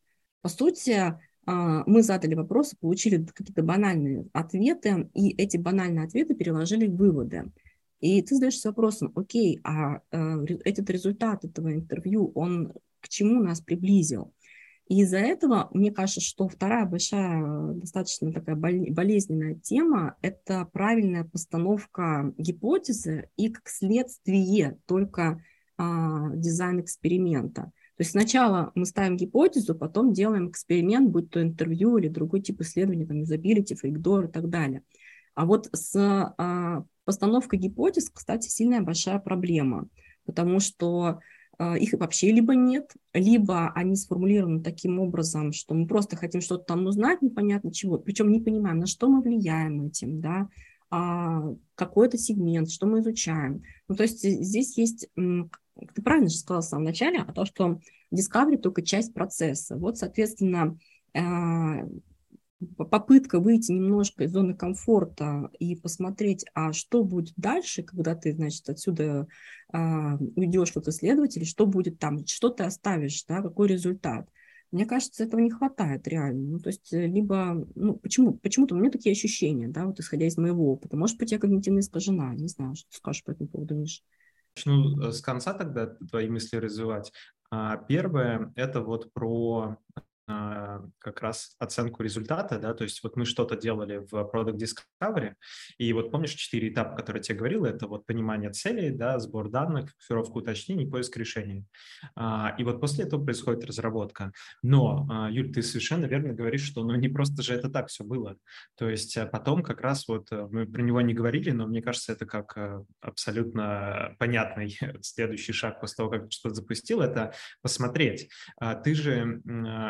По сути, а, мы задали вопросы, получили какие-то банальные ответы, и эти банальные ответы переложили в выводы. И ты задаешься вопросом, окей, а э, этот результат этого интервью, он к чему нас приблизил? И из-за этого, мне кажется, что вторая большая, достаточно такая болезненная тема – это правильная постановка гипотезы и как следствие только а, дизайн эксперимента. То есть сначала мы ставим гипотезу, потом делаем эксперимент, будь то интервью или другой тип исследования, там, юзабилити, фейкдор и так далее. А вот с а, постановкой гипотез, кстати, сильная большая проблема, потому что их вообще либо нет, либо они сформулированы таким образом, что мы просто хотим что-то там узнать, непонятно чего, причем не понимаем, на что мы влияем этим, да, а, какой это сегмент, что мы изучаем. Ну, то есть здесь есть ты правильно же сказала в самом начале, о том, что Discovery только часть процесса. Вот, соответственно, попытка выйти немножко из зоны комфорта и посмотреть, а что будет дальше, когда ты, значит, отсюда а, уйдешь как исследователь, что будет там, что ты оставишь, да, какой результат. Мне кажется, этого не хватает реально. Ну, то есть, э, либо, ну, почему, почему-то у меня такие ощущения, да, вот исходя из моего опыта. Может быть, я когнитивно искажена, не знаю, что ты скажешь по этому поводу, Миша. Начну э, с конца тогда твои мысли развивать. А, первое – это вот про как раз оценку результата, да, то есть вот мы что-то делали в Product Discovery, и вот помнишь четыре этапа, которые я тебе говорил, это вот понимание целей, да, сбор данных, фиксировка уточнений, поиск решений. А, и вот после этого происходит разработка. Но, а, Юль, ты совершенно верно говоришь, что ну не просто же это так все было. То есть потом как раз вот э, мы про него не говорили, но мне кажется, это как э, абсолютно понятный *laughs* следующий шаг после того, как что-то запустил, это посмотреть. Ты же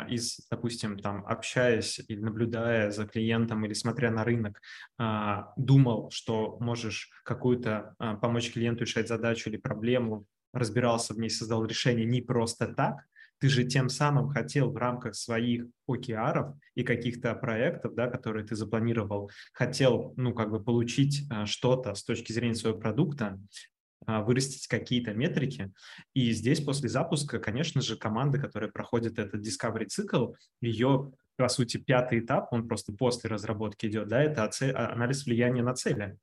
из, допустим, там, общаясь или наблюдая за клиентом или смотря на рынок, а, думал, что можешь какую-то а, помочь клиенту решать задачу или проблему, разбирался в ней, создал решение не просто так, ты же тем самым хотел в рамках своих океаров и каких-то проектов, да, которые ты запланировал, хотел, ну, как бы получить а, что-то с точки зрения своего продукта, вырастить какие-то метрики. И здесь после запуска, конечно же, команда, которая проходит этот discovery цикл, ее, по сути, пятый этап, он просто после разработки идет, да, это а, анализ влияния на цели.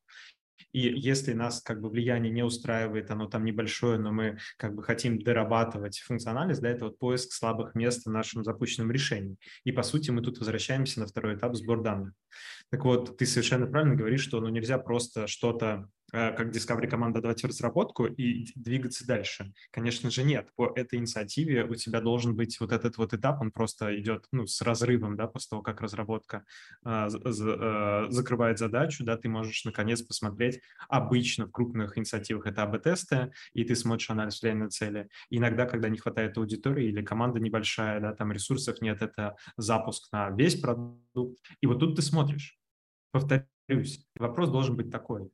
И если нас как бы влияние не устраивает, оно там небольшое, но мы как бы хотим дорабатывать функциональность, да, это вот поиск слабых мест в нашем запущенном решении. И по сути мы тут возвращаемся на второй этап сбор данных. Так вот, ты совершенно правильно говоришь, что ну, нельзя просто что-то как Discovery команда давать в разработку и двигаться дальше? Конечно же нет. По этой инициативе у тебя должен быть вот этот вот этап, он просто идет ну, с разрывом, да, после того, как разработка э, э, закрывает задачу, да, ты можешь наконец посмотреть обычно в крупных инициативах это АБ-тесты, и ты смотришь анализ на цели. Иногда, когда не хватает аудитории или команда небольшая, да, там ресурсов нет, это запуск на весь продукт. И вот тут ты смотришь. Повторюсь, вопрос должен быть такой.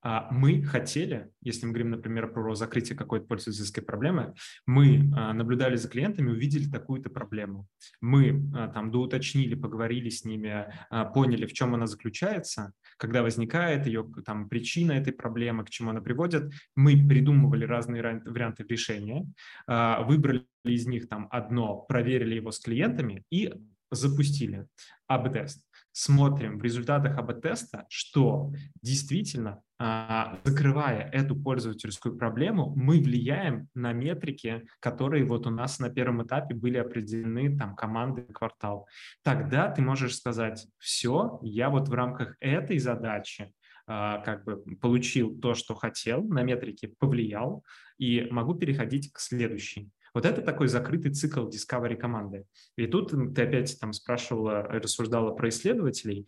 А, мы хотели, если мы говорим, например, про закрытие какой-то пользовательской проблемы, мы а, наблюдали за клиентами, увидели такую-то проблему. Мы а, там доуточнили, поговорили с ними, поняли, в чем она заключается, когда возникает ее там причина этой проблемы, к чему она приводит. Мы придумывали разные варианты решения, выбрали из них там одно, проверили его с клиентами и запустили АБ-тест смотрим в результатах АБ-теста, что действительно, а, закрывая эту пользовательскую проблему, мы влияем на метрики, которые вот у нас на первом этапе были определены там командой квартал. Тогда ты можешь сказать, все, я вот в рамках этой задачи как бы получил то, что хотел, на метрики повлиял, и могу переходить к следующей. Вот это такой закрытый цикл discovery команды. И тут ты опять там спрашивала, рассуждала про исследователей.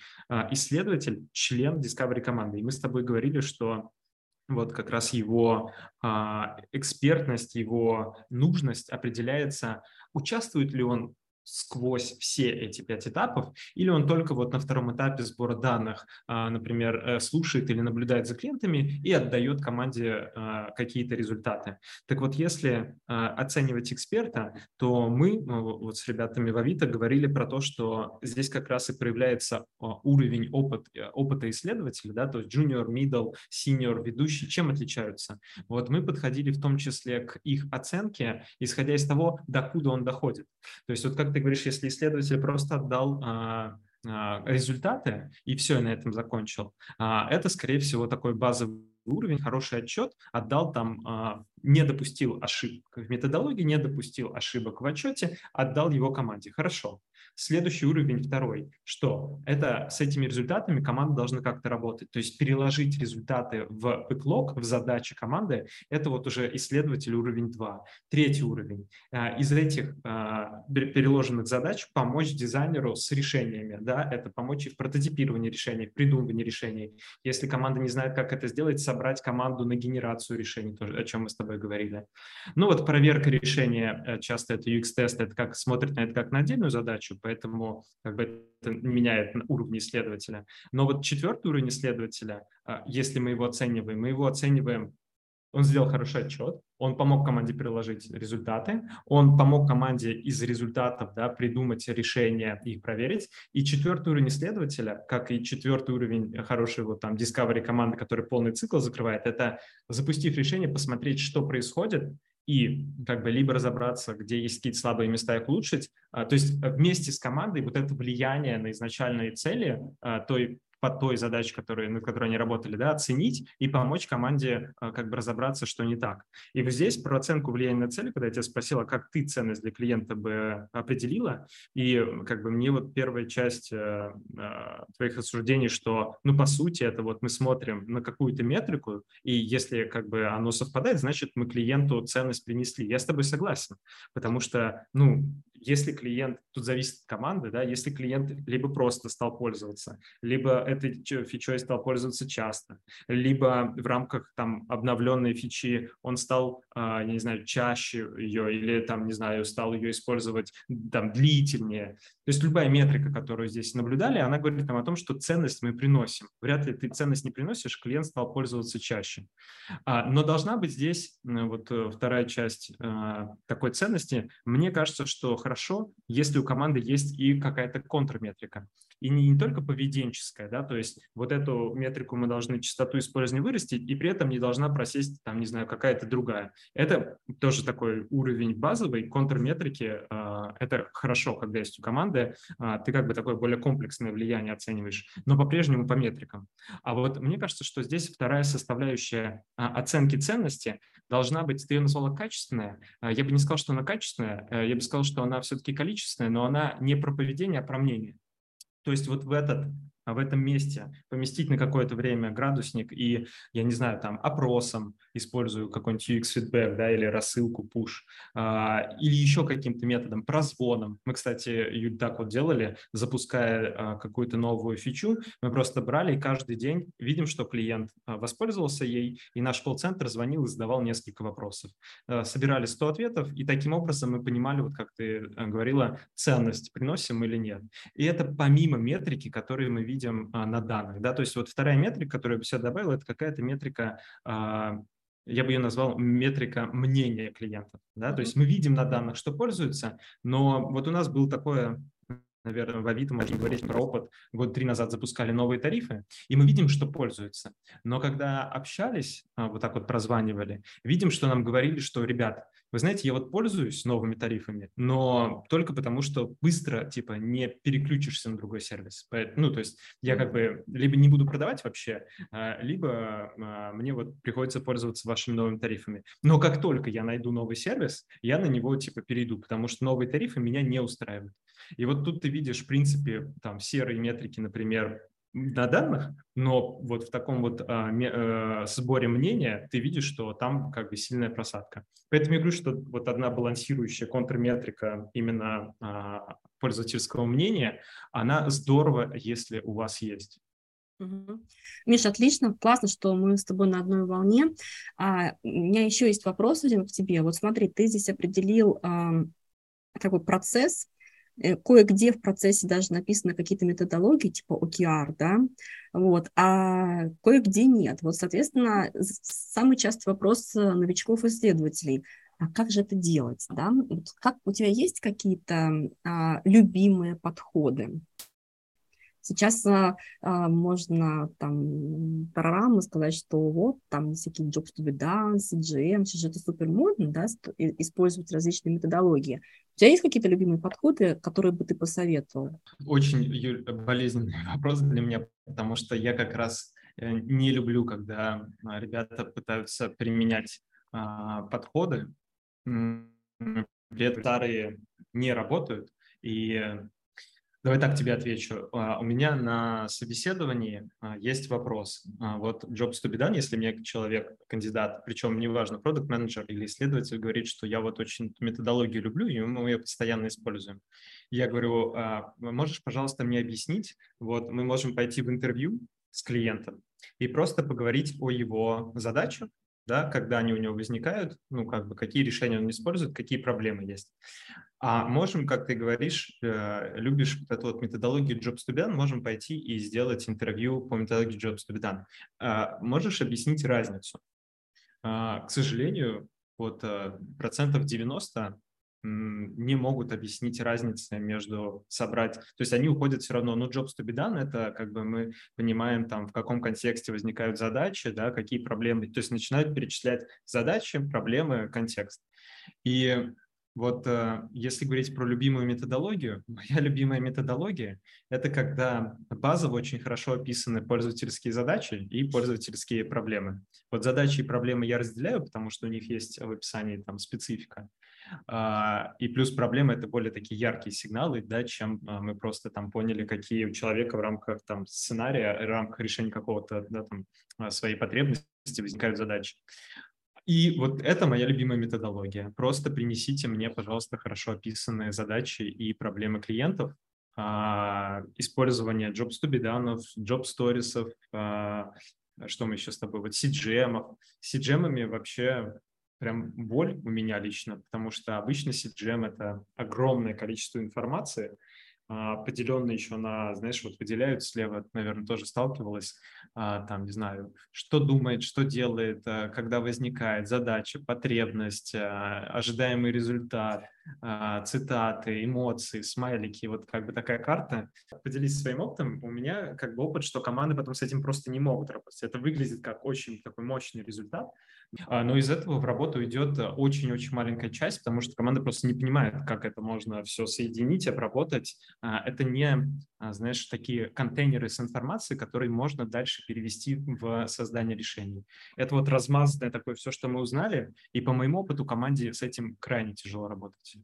Исследователь – член discovery команды. И мы с тобой говорили, что вот как раз его а, экспертность, его нужность определяется, участвует ли он сквозь все эти пять этапов, или он только вот на втором этапе сбора данных, а, например, э, слушает или наблюдает за клиентами и отдает команде а, какие-то результаты. Так вот, если а, оценивать эксперта, то мы вот с ребятами в Авито говорили про то, что здесь как раз и проявляется уровень опыт, э, опыта исследователя, да, то есть junior, middle, senior, ведущий, чем отличаются. Вот мы подходили в том числе к их оценке, исходя из того, докуда он доходит. То есть вот как ты говоришь, если исследователь просто отдал а, а, результаты и все, и на этом закончил, а, это, скорее всего, такой базовый уровень, хороший отчет, отдал там, а, не допустил ошибок в методологии, не допустил ошибок в отчете, отдал его команде. Хорошо. Следующий уровень, второй, что это с этими результатами команда должна как-то работать. То есть переложить результаты в бэклог, в задачи команды, это вот уже исследователь уровень 2. Третий уровень. А, из этих а, переложенных задач помочь дизайнеру с решениями. Да? Это помочь и в прототипировании решений, в придумывании решений. Если команда не знает, как это сделать, собрать команду на генерацию решений, тоже, о чем мы с тобой говорили. Ну вот проверка решения, э, часто это UX-тест, это как смотрит на это как на отдельную задачу, поэтому как бы это меняет уровень исследователя. Но вот четвертый уровень исследователя, а, если мы его оцениваем, мы его оцениваем он сделал хороший отчет, он помог команде приложить результаты, он помог команде из результатов да, придумать решения и их проверить. И четвертый уровень исследователя, как и четвертый уровень хорошей вот там discovery команды, который полный цикл закрывает, это запустив решение, посмотреть, что происходит, и как бы либо разобраться, где есть какие-то слабые места, их улучшить. А, то есть вместе с командой вот это влияние на изначальные цели а, той по той задаче, которой, над которой они работали, да, оценить и помочь команде а, как бы разобраться, что не так. И вот здесь про оценку влияния на цели, когда я тебя спросила, как ты ценность для клиента бы определила, и как бы мне вот первая часть э, э, твоих рассуждений, что, ну, по сути, это вот мы смотрим на какую-то метрику, и если как бы оно совпадает, значит, мы клиенту ценность принесли. Я с тобой согласен, потому что, ну, если клиент, тут зависит от команды, да, если клиент либо просто стал пользоваться, либо этой фичой стал пользоваться часто, либо в рамках там обновленной фичи он стал, а, я не знаю, чаще ее или там, не знаю, стал ее использовать там длительнее. То есть любая метрика, которую здесь наблюдали, она говорит нам о том, что ценность мы приносим. Вряд ли ты ценность не приносишь, клиент стал пользоваться чаще. А, но должна быть здесь вот э, вторая часть а, такой ценности. Мне кажется, что хорошо, если у команды есть и какая-то контрметрика. И не, не только поведенческая, да, то есть вот эту метрику мы должны частоту использования вырастить, и при этом не должна просесть, там, не знаю, какая-то другая. Это тоже такой уровень базовый, контрметрики, э, это хорошо, когда есть у команды, э, ты как бы такое более комплексное влияние оцениваешь, но по-прежнему по метрикам. А вот мне кажется, что здесь вторая составляющая э, оценки ценности должна быть, назвала качественная, я бы не сказал, что она качественная, я бы сказал, что она все-таки количественная, но она не про поведение, а про мнение. То есть вот в этот в этом месте поместить на какое-то время градусник и, я не знаю, там опросом использую какой-нибудь UX-фидбэк, да, или рассылку push, а, или еще каким-то методом, прозвоном. Мы, кстати, так вот делали, запуская а, какую-то новую фичу, мы просто брали и каждый день видим, что клиент а, воспользовался ей, и наш колл-центр звонил и задавал несколько вопросов. А, собирали 100 ответов, и таким образом мы понимали, вот как ты а, говорила, ценность приносим или нет. И это помимо метрики, которые мы видим а, на данных. Да? То есть вот вторая метрика, которую я бы сюда добавил, это какая-то метрика а, я бы ее назвал метрика мнения клиентов. Да? То есть мы видим на данных, что пользуются, но вот у нас был такое наверное, в Авито можем говорить про опыт. Год три назад запускали новые тарифы, и мы видим, что пользуются. Но когда общались, а, вот так вот прозванивали, видим, что нам говорили, что, ребят, вы знаете, я вот пользуюсь новыми тарифами, но только потому, что быстро, типа, не переключишься на другой сервис. Ну, то есть я как бы либо не буду продавать вообще, а, либо а, мне вот приходится пользоваться вашими новыми тарифами. Но как только я найду новый сервис, я на него, типа, перейду, потому что новые тарифы меня не устраивают. И вот тут ты видишь, в принципе, там серые метрики, например, на данных, но вот в таком вот а, э, сборе мнения ты видишь, что там как бы сильная просадка. Поэтому я говорю, что вот одна балансирующая контрметрика именно а, пользовательского мнения, она здорово, если у вас есть. Угу. Миша, отлично, классно, что мы с тобой на одной волне. А, у меня еще есть вопрос один к тебе. Вот смотри, ты здесь определил а, такой процесс, кое-где в процессе даже написаны какие-то методологии, типа OKR, да, вот, а кое-где нет. Вот, соответственно, самый частый вопрос э, новичков-исследователей – а как же это делать, да? Как у тебя есть какие-то а, любимые подходы? Сейчас а, а, можно там программы сказать, что вот там всякие jobs to be done, CGM, сейчас же это супер модно, да, использовать различные методологии. У тебя есть какие-то любимые подходы, которые бы ты посоветовал? Очень Юль, болезненный *laughs* вопрос для меня, потому что я как раз э, не люблю, когда а, ребята пытаются применять а, подходы, при этом старые не работают, и Давай так тебе отвечу. А, у меня на собеседовании а, есть вопрос. А, вот jobs to be done, если мне человек, кандидат, причем неважно, продукт менеджер или исследователь говорит, что я вот очень методологию люблю, и мы ее постоянно используем. Я говорю, можешь, пожалуйста, мне объяснить? Вот мы можем пойти в интервью с клиентом и просто поговорить о его задачах, да, когда они у него возникают, ну, как бы, какие решения он использует, какие проблемы есть. А можем, как ты говоришь, э, любишь вот эту вот методологию Jobs to be done, можем пойти и сделать интервью по методологии Jobs to be done. А можешь объяснить разницу? А, к сожалению, вот э, процентов 90 не могут объяснить разницы между собрать, то есть они уходят все равно, ну, jobs to be done, это как бы мы понимаем там, в каком контексте возникают задачи, да, какие проблемы, то есть начинают перечислять задачи, проблемы, контекст. И вот э, если говорить про любимую методологию, *laughs* моя любимая методология – это когда базово очень хорошо описаны пользовательские задачи и пользовательские проблемы. Вот задачи и проблемы я разделяю, потому что у них есть в описании там специфика. А, и плюс проблемы – это более такие яркие сигналы, да, чем а, мы просто там поняли, какие у человека в рамках там сценария, в рамках решения какого-то да, там, а, своей потребности возникают задачи. И вот это моя любимая методология. Просто принесите мне, пожалуйста, хорошо описанные задачи и проблемы клиентов, использование job стубиданов, job сторисов, что мы еще с тобой, вот CGM. CGM вообще прям боль у меня лично, потому что обычно CGM – это огромное количество информации, а, поделенные еще на, знаешь, вот выделяют слева, наверное, тоже сталкивалась, а, там, не знаю, что думает, что делает, а, когда возникает задача, потребность, ожидаемый результат, цитаты, эмоции, смайлики, вот как бы такая карта. Поделись своим опытом. У меня как бы опыт, что команды потом с этим просто не могут работать. Это выглядит как очень такой мощный результат, а, но из этого в работу идет очень-очень маленькая часть, потому что команда просто не понимает, как это можно все соединить, обработать. А, это не, а, знаешь, такие контейнеры с информацией, которые можно дальше перевести в создание решений. Это вот размазанное такое все, что мы узнали, и по моему опыту команде с этим крайне тяжело работать.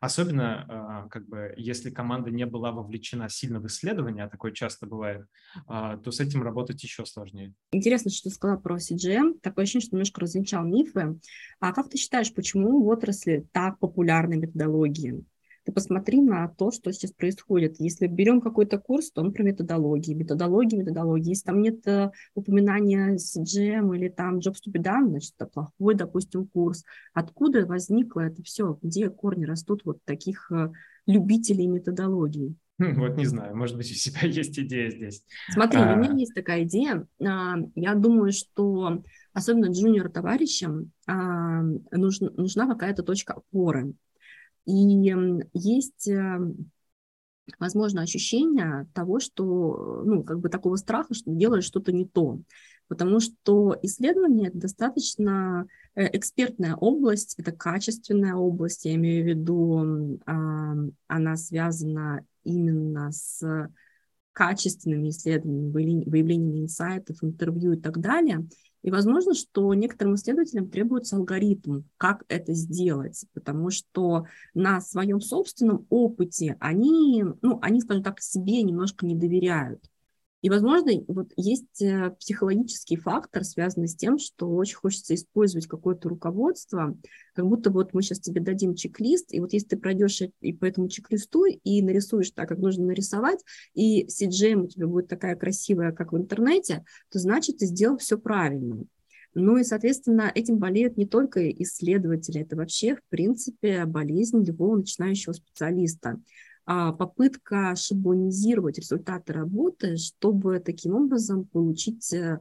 Особенно, а, как бы, если команда не была вовлечена сильно в исследование, а такое часто бывает, а, то с этим работать еще сложнее. Интересно, что ты сказала про CGM. Такое ощущение, что немножко развенчал мифы. А как ты считаешь, почему в отрасли так популярны методологии? Ты посмотри на то, что сейчас происходит. Если берем какой-то курс, то он про методологии, методологии, методологии. Если там нет э, упоминания CGM или там Jobs to be done, значит, это плохой, допустим, курс. Откуда возникло это все? Где корни растут вот таких э, любителей методологии? Хм, вот не знаю, может быть, у себя *laughs* есть идея здесь. Смотри, а... у меня есть такая идея. А, я думаю, что особенно джуниор товарищам а, нужна, нужна какая-то точка опоры. И есть, эм, возможно, ощущение того, что, ну, как бы такого страха, что делаешь что-то не то. Потому что исследование – это достаточно э, экспертная область, это качественная область, я имею в виду, она связана именно с качественными исследованиями, выявлениями инсайтов, интервью и так далее. И возможно, что некоторым исследователям требуется алгоритм, как это сделать, потому что на своем собственном опыте они, ну, они, скажем так, себе немножко не доверяют. И, возможно, вот есть э, психологический фактор, связанный с тем, что очень хочется использовать какое-то руководство, как будто вот мы сейчас тебе дадим чек-лист, и вот если ты пройдешь и по этому чек-листу и нарисуешь так, как нужно нарисовать, и CGM у тебя будет такая красивая, как в интернете, то значит, ты сделал все правильно. Ну и, соответственно, этим болеют не только исследователи, это вообще, в принципе, болезнь любого начинающего специалиста. А, попытка шаблонизировать результаты работы, чтобы таким образом получить, э,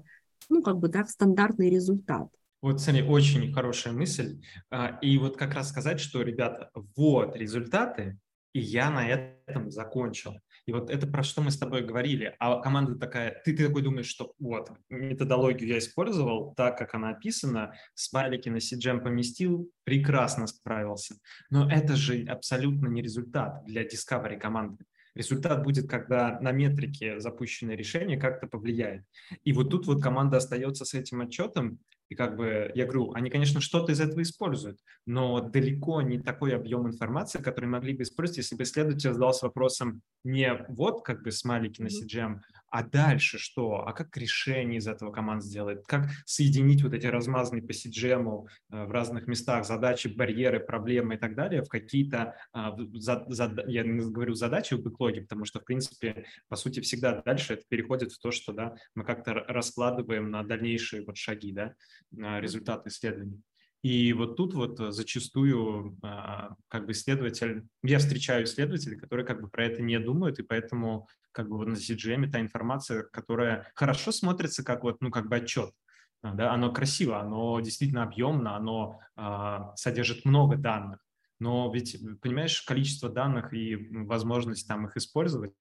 ну, как бы, да, стандартный результат. Вот, смотри, очень хорошая мысль. А, и вот как раз сказать, что, ребята, вот результаты, и я на этом закончил. И вот это про что мы с тобой говорили. А команда такая, ты, ты такой думаешь, что вот, методологию я использовал так, как она описана, смайлики на CGM поместил, прекрасно справился. Но это же абсолютно не результат для Discovery команды. Результат будет, когда на метрике запущенное решение как-то повлияет. И вот тут вот команда остается с этим отчетом, и как бы, я говорю, они, конечно, что-то из этого используют, но далеко не такой объем информации, который могли бы использовать, если бы исследователь задался вопросом не вот как бы смайлики на CGM, а дальше что? А как решение из этого команд сделает? Как соединить вот эти размазанные по CGM э, в разных местах задачи, барьеры, проблемы и так далее в какие-то, а, я говорю задачи в бэклоге, потому что, в принципе, по сути, всегда дальше это переходит в то, что да, мы как-то раскладываем на дальнейшие вот шаги, да, результаты исследований. И вот тут вот зачастую а, как бы исследователь, я встречаю исследователей, которые как бы про это не думают, и поэтому как бы вот на CGM та информация, которая хорошо смотрится как вот, ну, как бы отчет, а, да, оно красиво, оно действительно объемно, оно а, содержит много данных, но ведь, понимаешь, количество данных и возможность там их использовать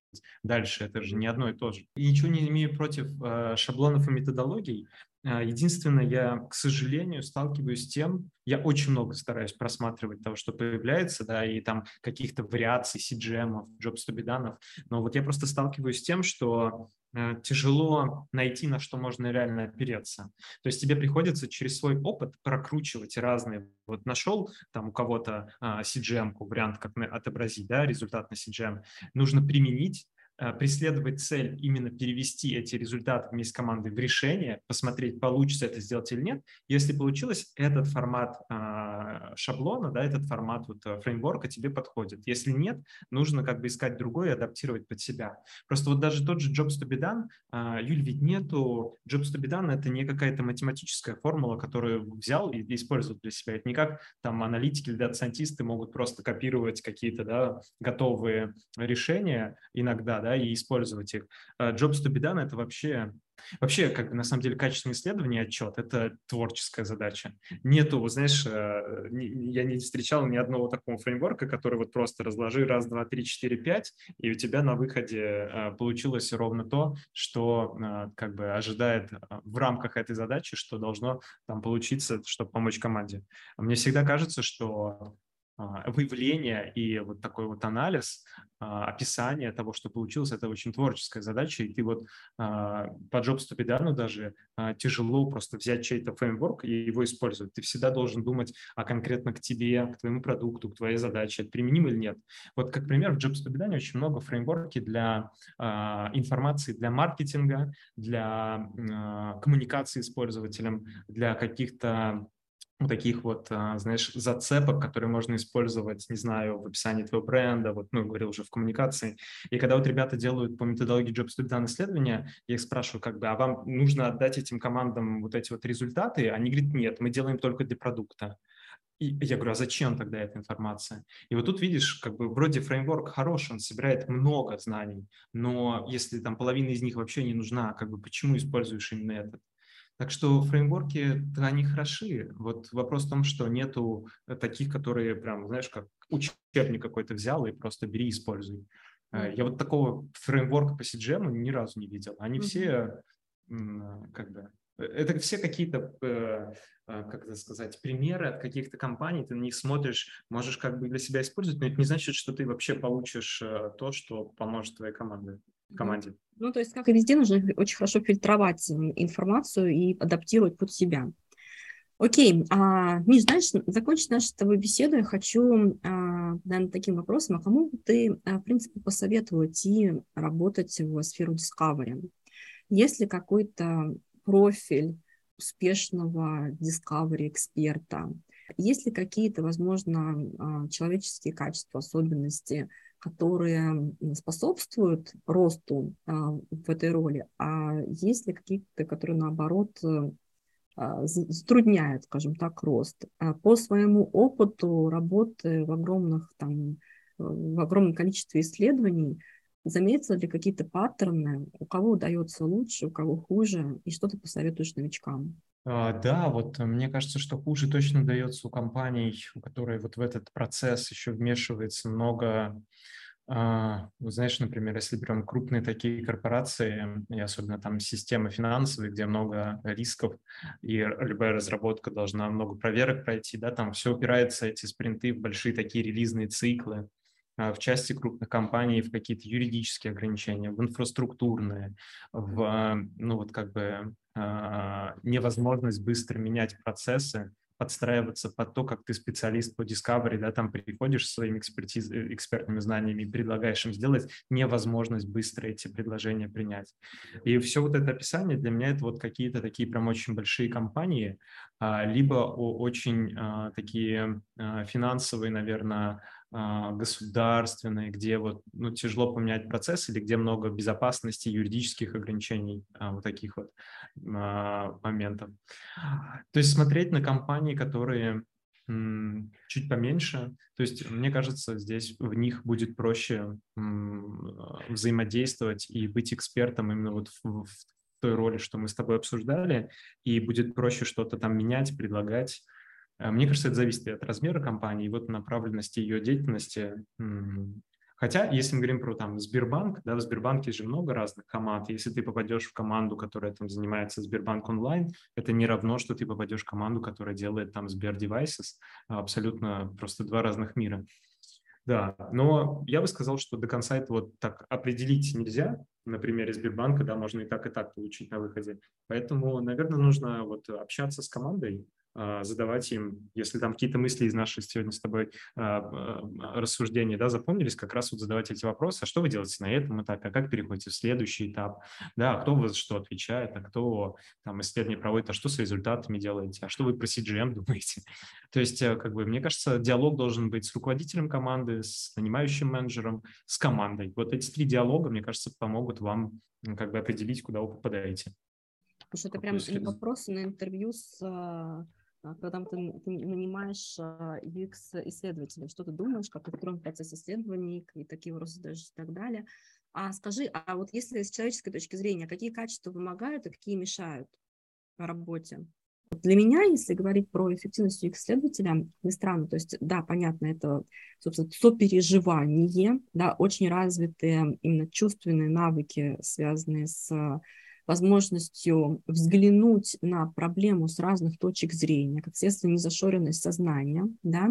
дальше, это же не одно и то же. И ничего не имею против э, шаблонов и методологий, единственное, я, к сожалению, сталкиваюсь с тем, я очень много стараюсь просматривать того, что появляется, да, и там каких-то вариаций CGM, be done, но вот я просто сталкиваюсь с тем, что э, тяжело найти, на что можно реально опереться. То есть тебе приходится через свой опыт прокручивать разные. Вот нашел там у кого-то э, CGM, вариант, как отобразить да, результат на CGM, нужно применить, преследовать цель именно перевести эти результаты вместе с командой в решение, посмотреть, получится это сделать или нет. Если получилось, этот формат а, шаблона, да, этот формат вот э, фреймворка тебе подходит. Если нет, нужно как бы искать другой и адаптировать под себя. Просто вот даже тот же Jobs to be done, а, Юль, ведь нету, Jobs to be done это не какая-то математическая формула, которую взял и использовал для себя. Это не как там аналитики или дата-сайентисты могут просто копировать какие-то да, готовые решения иногда, да, и использовать их. А Jobs to be done – это вообще Вообще, как на самом деле, качественное исследование, отчет – это творческая задача. Нету, знаешь, э, я не встречал ни одного такого фреймворка, который вот просто разложи раз, два, три, четыре, пять, и у тебя на выходе э, получилось ровно то, что э, как бы ожидает в рамках этой задачи, что должно там получиться, чтобы помочь команде. Мне всегда кажется, что выявление и вот такой вот анализ, а, описание того, что получилось, это очень творческая задача, и ты вот а, по Jobs to done даже тяжело просто взять чей-то фреймворк и его использовать. Ты всегда должен думать а конкретно к тебе, к твоему продукту, к твоей задаче, это применимо или нет. Вот как пример в Jobs to очень много фреймворки для информации для маркетинга, для коммуникации с пользователем, для каких-то таких вот, а, знаешь, зацепок, которые можно использовать, не знаю, в описании твоего бренда, вот, ну, говорил уже в коммуникации. И когда вот ребята делают по методологии Job Study исследования, я их спрашиваю, как бы, а вам нужно отдать этим командам вот эти вот результаты? Они говорят, нет, мы делаем только для продукта. И я говорю, а зачем тогда эта информация? И вот тут видишь, как бы вроде фреймворк хороший, он собирает много знаний, но если там половина из них вообще не нужна, как бы почему используешь именно этот? Так что фреймворки, они хороши. Вот вопрос в том, что нету таких, которые прям, знаешь, как учебник какой-то взял и просто бери используй. Mm-hmm. Я вот такого фреймворка по CGM ни разу не видел. Они mm-hmm. все как бы это все какие-то, э, э, как это сказать, примеры от каких-то компаний, ты на них смотришь, можешь как бы для себя использовать, но это не значит, что ты вообще получишь то, что поможет твоей команде команде. Ну, то есть, как и везде, нужно очень хорошо фильтровать информацию и адаптировать под себя. Окей, а, Миш, знаешь, закончить нашу с тобой беседу я хочу, а, наверное, таким вопросом, а кому ты, а, в принципе, посоветовал идти работать в сферу Discovery? Есть ли какой-то профиль успешного discovery эксперта? Есть ли какие-то, возможно, а, человеческие качества, особенности, которые способствуют росту а, в этой роли, а есть ли какие-то, которые, наоборот, а, затрудняют, скажем так, рост? По своему опыту работы в огромных там в огромном количестве исследований, заметила ли какие-то паттерны, у кого удается лучше, у кого хуже, и что ты посоветуешь новичкам? А, да, вот э, мне кажется, что хуже точно дается у компаний, у которых вот в этот процесс еще вмешивается много а, знаешь, например, если берем крупные такие корпорации, и особенно там системы финансовые, где много рисков, и любая разработка должна много проверок пройти, да, там все упирается, эти спринты, в большие такие релизные циклы, в части крупных компаний в какие-то юридические ограничения, в инфраструктурные, в, ну вот как бы а, невозможность быстро менять процессы, подстраиваться под то, как ты специалист по Discovery, да, там приходишь своими экспертиз, э, экспертными знаниями и предлагаешь им сделать, невозможность быстро эти предложения принять. И все вот это описание для меня это вот какие-то такие прям очень большие компании, а, либо очень такие финансовые, наверное, а, государственные, где вот ну, тяжело поменять процесс или где много безопасности, юридических ограничений, а, вот таких вот а, моментов. То есть смотреть на компании, которые чуть поменьше. То есть, мне кажется, здесь в них будет проще взаимодействовать и быть экспертом именно вот в, в той роли, что мы с тобой обсуждали, и будет проще что-то там менять, предлагать. Э, мне кажется, это зависит от размера компании и вот направленности ее деятельности. Хотя, если мы говорим про там Сбербанк, да, в Сбербанке же много разных команд. Если ты попадешь в команду, которая там занимается Сбербанк онлайн, это не равно, что ты попадешь в команду, которая делает там Сбер Devices. Абсолютно просто два разных мира. Да, но я бы сказал, что до конца это вот так определить нельзя. На примере Сбербанка, да, можно и так, и так получить на выходе. Поэтому, наверное, нужно вот общаться с командой, задавать им, если там какие-то мысли из нашей сегодня с тобой а, а, рассуждений да, запомнились, как раз вот задавать эти вопросы, а что вы делаете на этом этапе, а как переходите в следующий этап, да, а кто вас что отвечает, а кто там исследование проводит, а что с результатами делаете, а что вы про CGM *laughs* думаете. То есть, э, как бы, мне кажется, диалог должен быть с руководителем команды, с нанимающим менеджером, с командой. Вот эти три диалога, мне кажется, помогут вам как бы определить, куда вы попадаете. Потому что это прям вопросы на интервью с а, когда ты, ты нанимаешь UX-исследователя, что ты думаешь, как устроен процесс исследований, и такие вопросы задаешь и так далее. А скажи, а вот если с человеческой точки зрения, какие качества помогают и какие мешают по работе? Для меня, если говорить про эффективность UX-исследователя, не странно, то есть, да, понятно, это, собственно, сопереживание, да, очень развитые именно чувственные навыки, связанные с возможностью взглянуть на проблему с разных точек зрения, как следствие незашоренность сознания, да,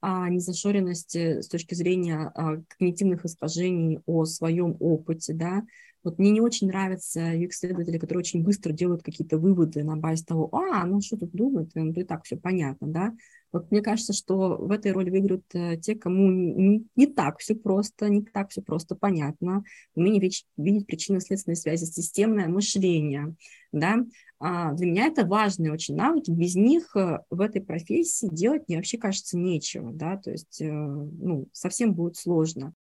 а незашоренность с точки зрения а, когнитивных искажений о своем опыте, да, вот мне не очень нравятся UX-исследователи, которые очень быстро делают какие-то выводы на базе того, а, ну что тут думают, ну и так все понятно, да, вот мне кажется, что в этой роли выиграют э, те, кому не, не так все просто, не так все просто понятно, умение видеть, видеть причинно-следственные связи, системное мышление, да. А для меня это важные очень навыки, без них э, в этой профессии делать мне вообще кажется нечего, да, то есть, э, ну, совсем будет сложно.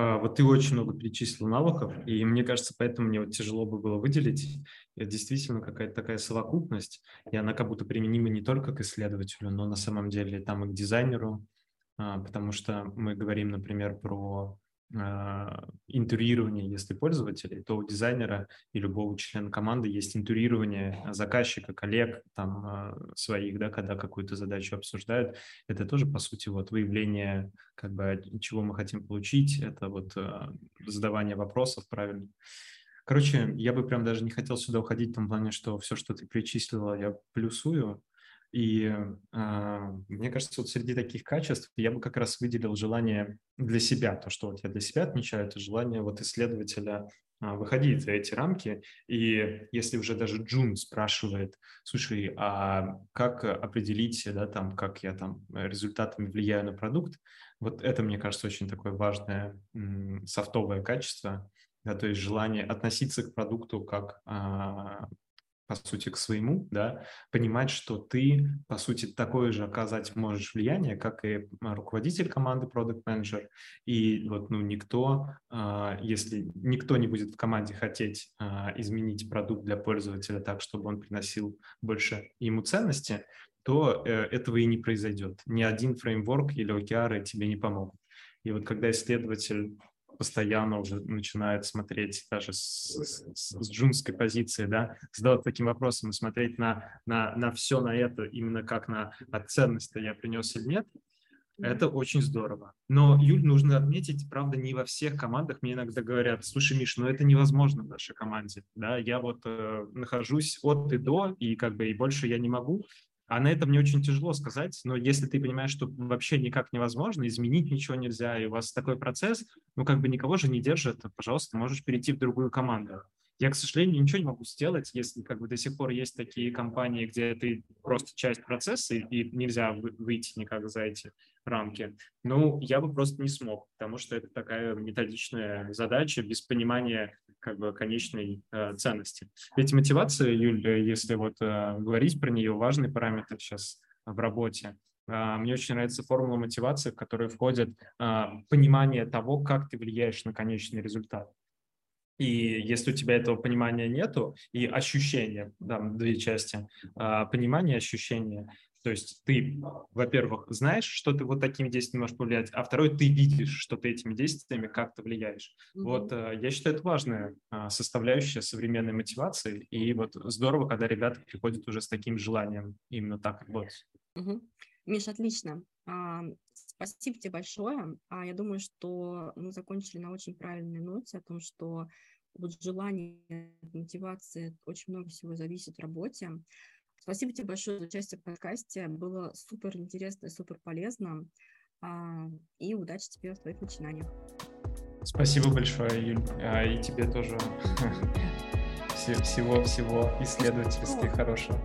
А, вот ты очень много перечислил навыков, и мне кажется, поэтому мне вот тяжело бы было выделить. Это действительно какая-то такая совокупность, и она как будто применима не только к исследователю, но на самом деле там и к дизайнеру, а, потому что мы говорим, например, про интурирование, если пользователей, то у дизайнера и любого члена команды есть интурирование заказчика, коллег, там, а, своих, да, когда какую-то задачу обсуждают. Это тоже, по сути, вот выявление, как бы, чего мы хотим получить, это вот а, задавание вопросов правильно. Короче, я бы прям даже не хотел сюда уходить в том плане, что все, что ты перечислила, я плюсую, и э, мне кажется, вот среди таких качеств я бы как раз выделил желание для себя, то, что вот я для себя отмечаю, это желание вот исследователя э, выходить за эти рамки. И если уже даже Джун спрашивает, слушай, а как определить, да, там, как я там результатами влияю на продукт, вот это, мне кажется, очень такое важное софтовое качество, да, то есть желание относиться к продукту как а, по сути, к своему, да, понимать, что ты, по сути, такое же оказать можешь влияние, как и руководитель команды, продукт менеджер и вот, ну, никто, а, если никто не будет в команде хотеть а, изменить продукт для пользователя так, чтобы он приносил больше ему ценности, то э, этого и не произойдет. Ни один фреймворк или OKR тебе не помогут. И вот когда исследователь постоянно уже начинает смотреть даже с, с, с джунской позиции, да, задавать таким вопросом и смотреть на, на, на все на это именно как на ценность я принес или нет, это очень здорово. Но, Юль, нужно отметить, правда, не во всех командах мне иногда говорят, слушай, Миш, ну это невозможно в нашей команде. Да, я вот э, нахожусь от и до, и как бы и больше я не могу. А на это мне очень тяжело сказать, но если ты понимаешь, что вообще никак невозможно, изменить ничего нельзя, и у вас такой процесс, ну как бы никого же не держит, пожалуйста, можешь перейти в другую команду. Я, к сожалению, ничего не могу сделать, если как бы до сих пор есть такие компании, где ты просто часть процесса, и нельзя выйти никак за эти рамки. Ну, я бы просто не смог, потому что это такая методичная задача без понимания как бы конечной э, ценности. Ведь мотивация, Юль, если вот э, говорить про нее, важный параметр сейчас в работе. Э, мне очень нравится формула мотивации, в которую входит э, понимание того, как ты влияешь на конечный результат. И если у тебя этого понимания нету, и ощущения, да, две части, э, понимание и ощущение, то есть ты, во-первых, знаешь, что ты вот такими действиями можешь повлиять, а второй, ты видишь, что ты этими действиями как-то влияешь. Mm-hmm. Вот э, я считаю, это важная а, составляющая современной мотивации. И вот здорово, когда ребята приходят уже с таким желанием именно так работать. Mm-hmm. Миш, отлично. А, спасибо тебе большое. А, я думаю, что мы закончили на очень правильной ноте о том, что вот желание, мотивация, очень много всего зависит в работе. Спасибо тебе большое за участие в подкасте. Было супер интересно и супер полезно. А, и удачи тебе в твоих начинаниях. Спасибо большое, Юль. А, и тебе тоже *laughs* всего-всего исследовательски хорошего.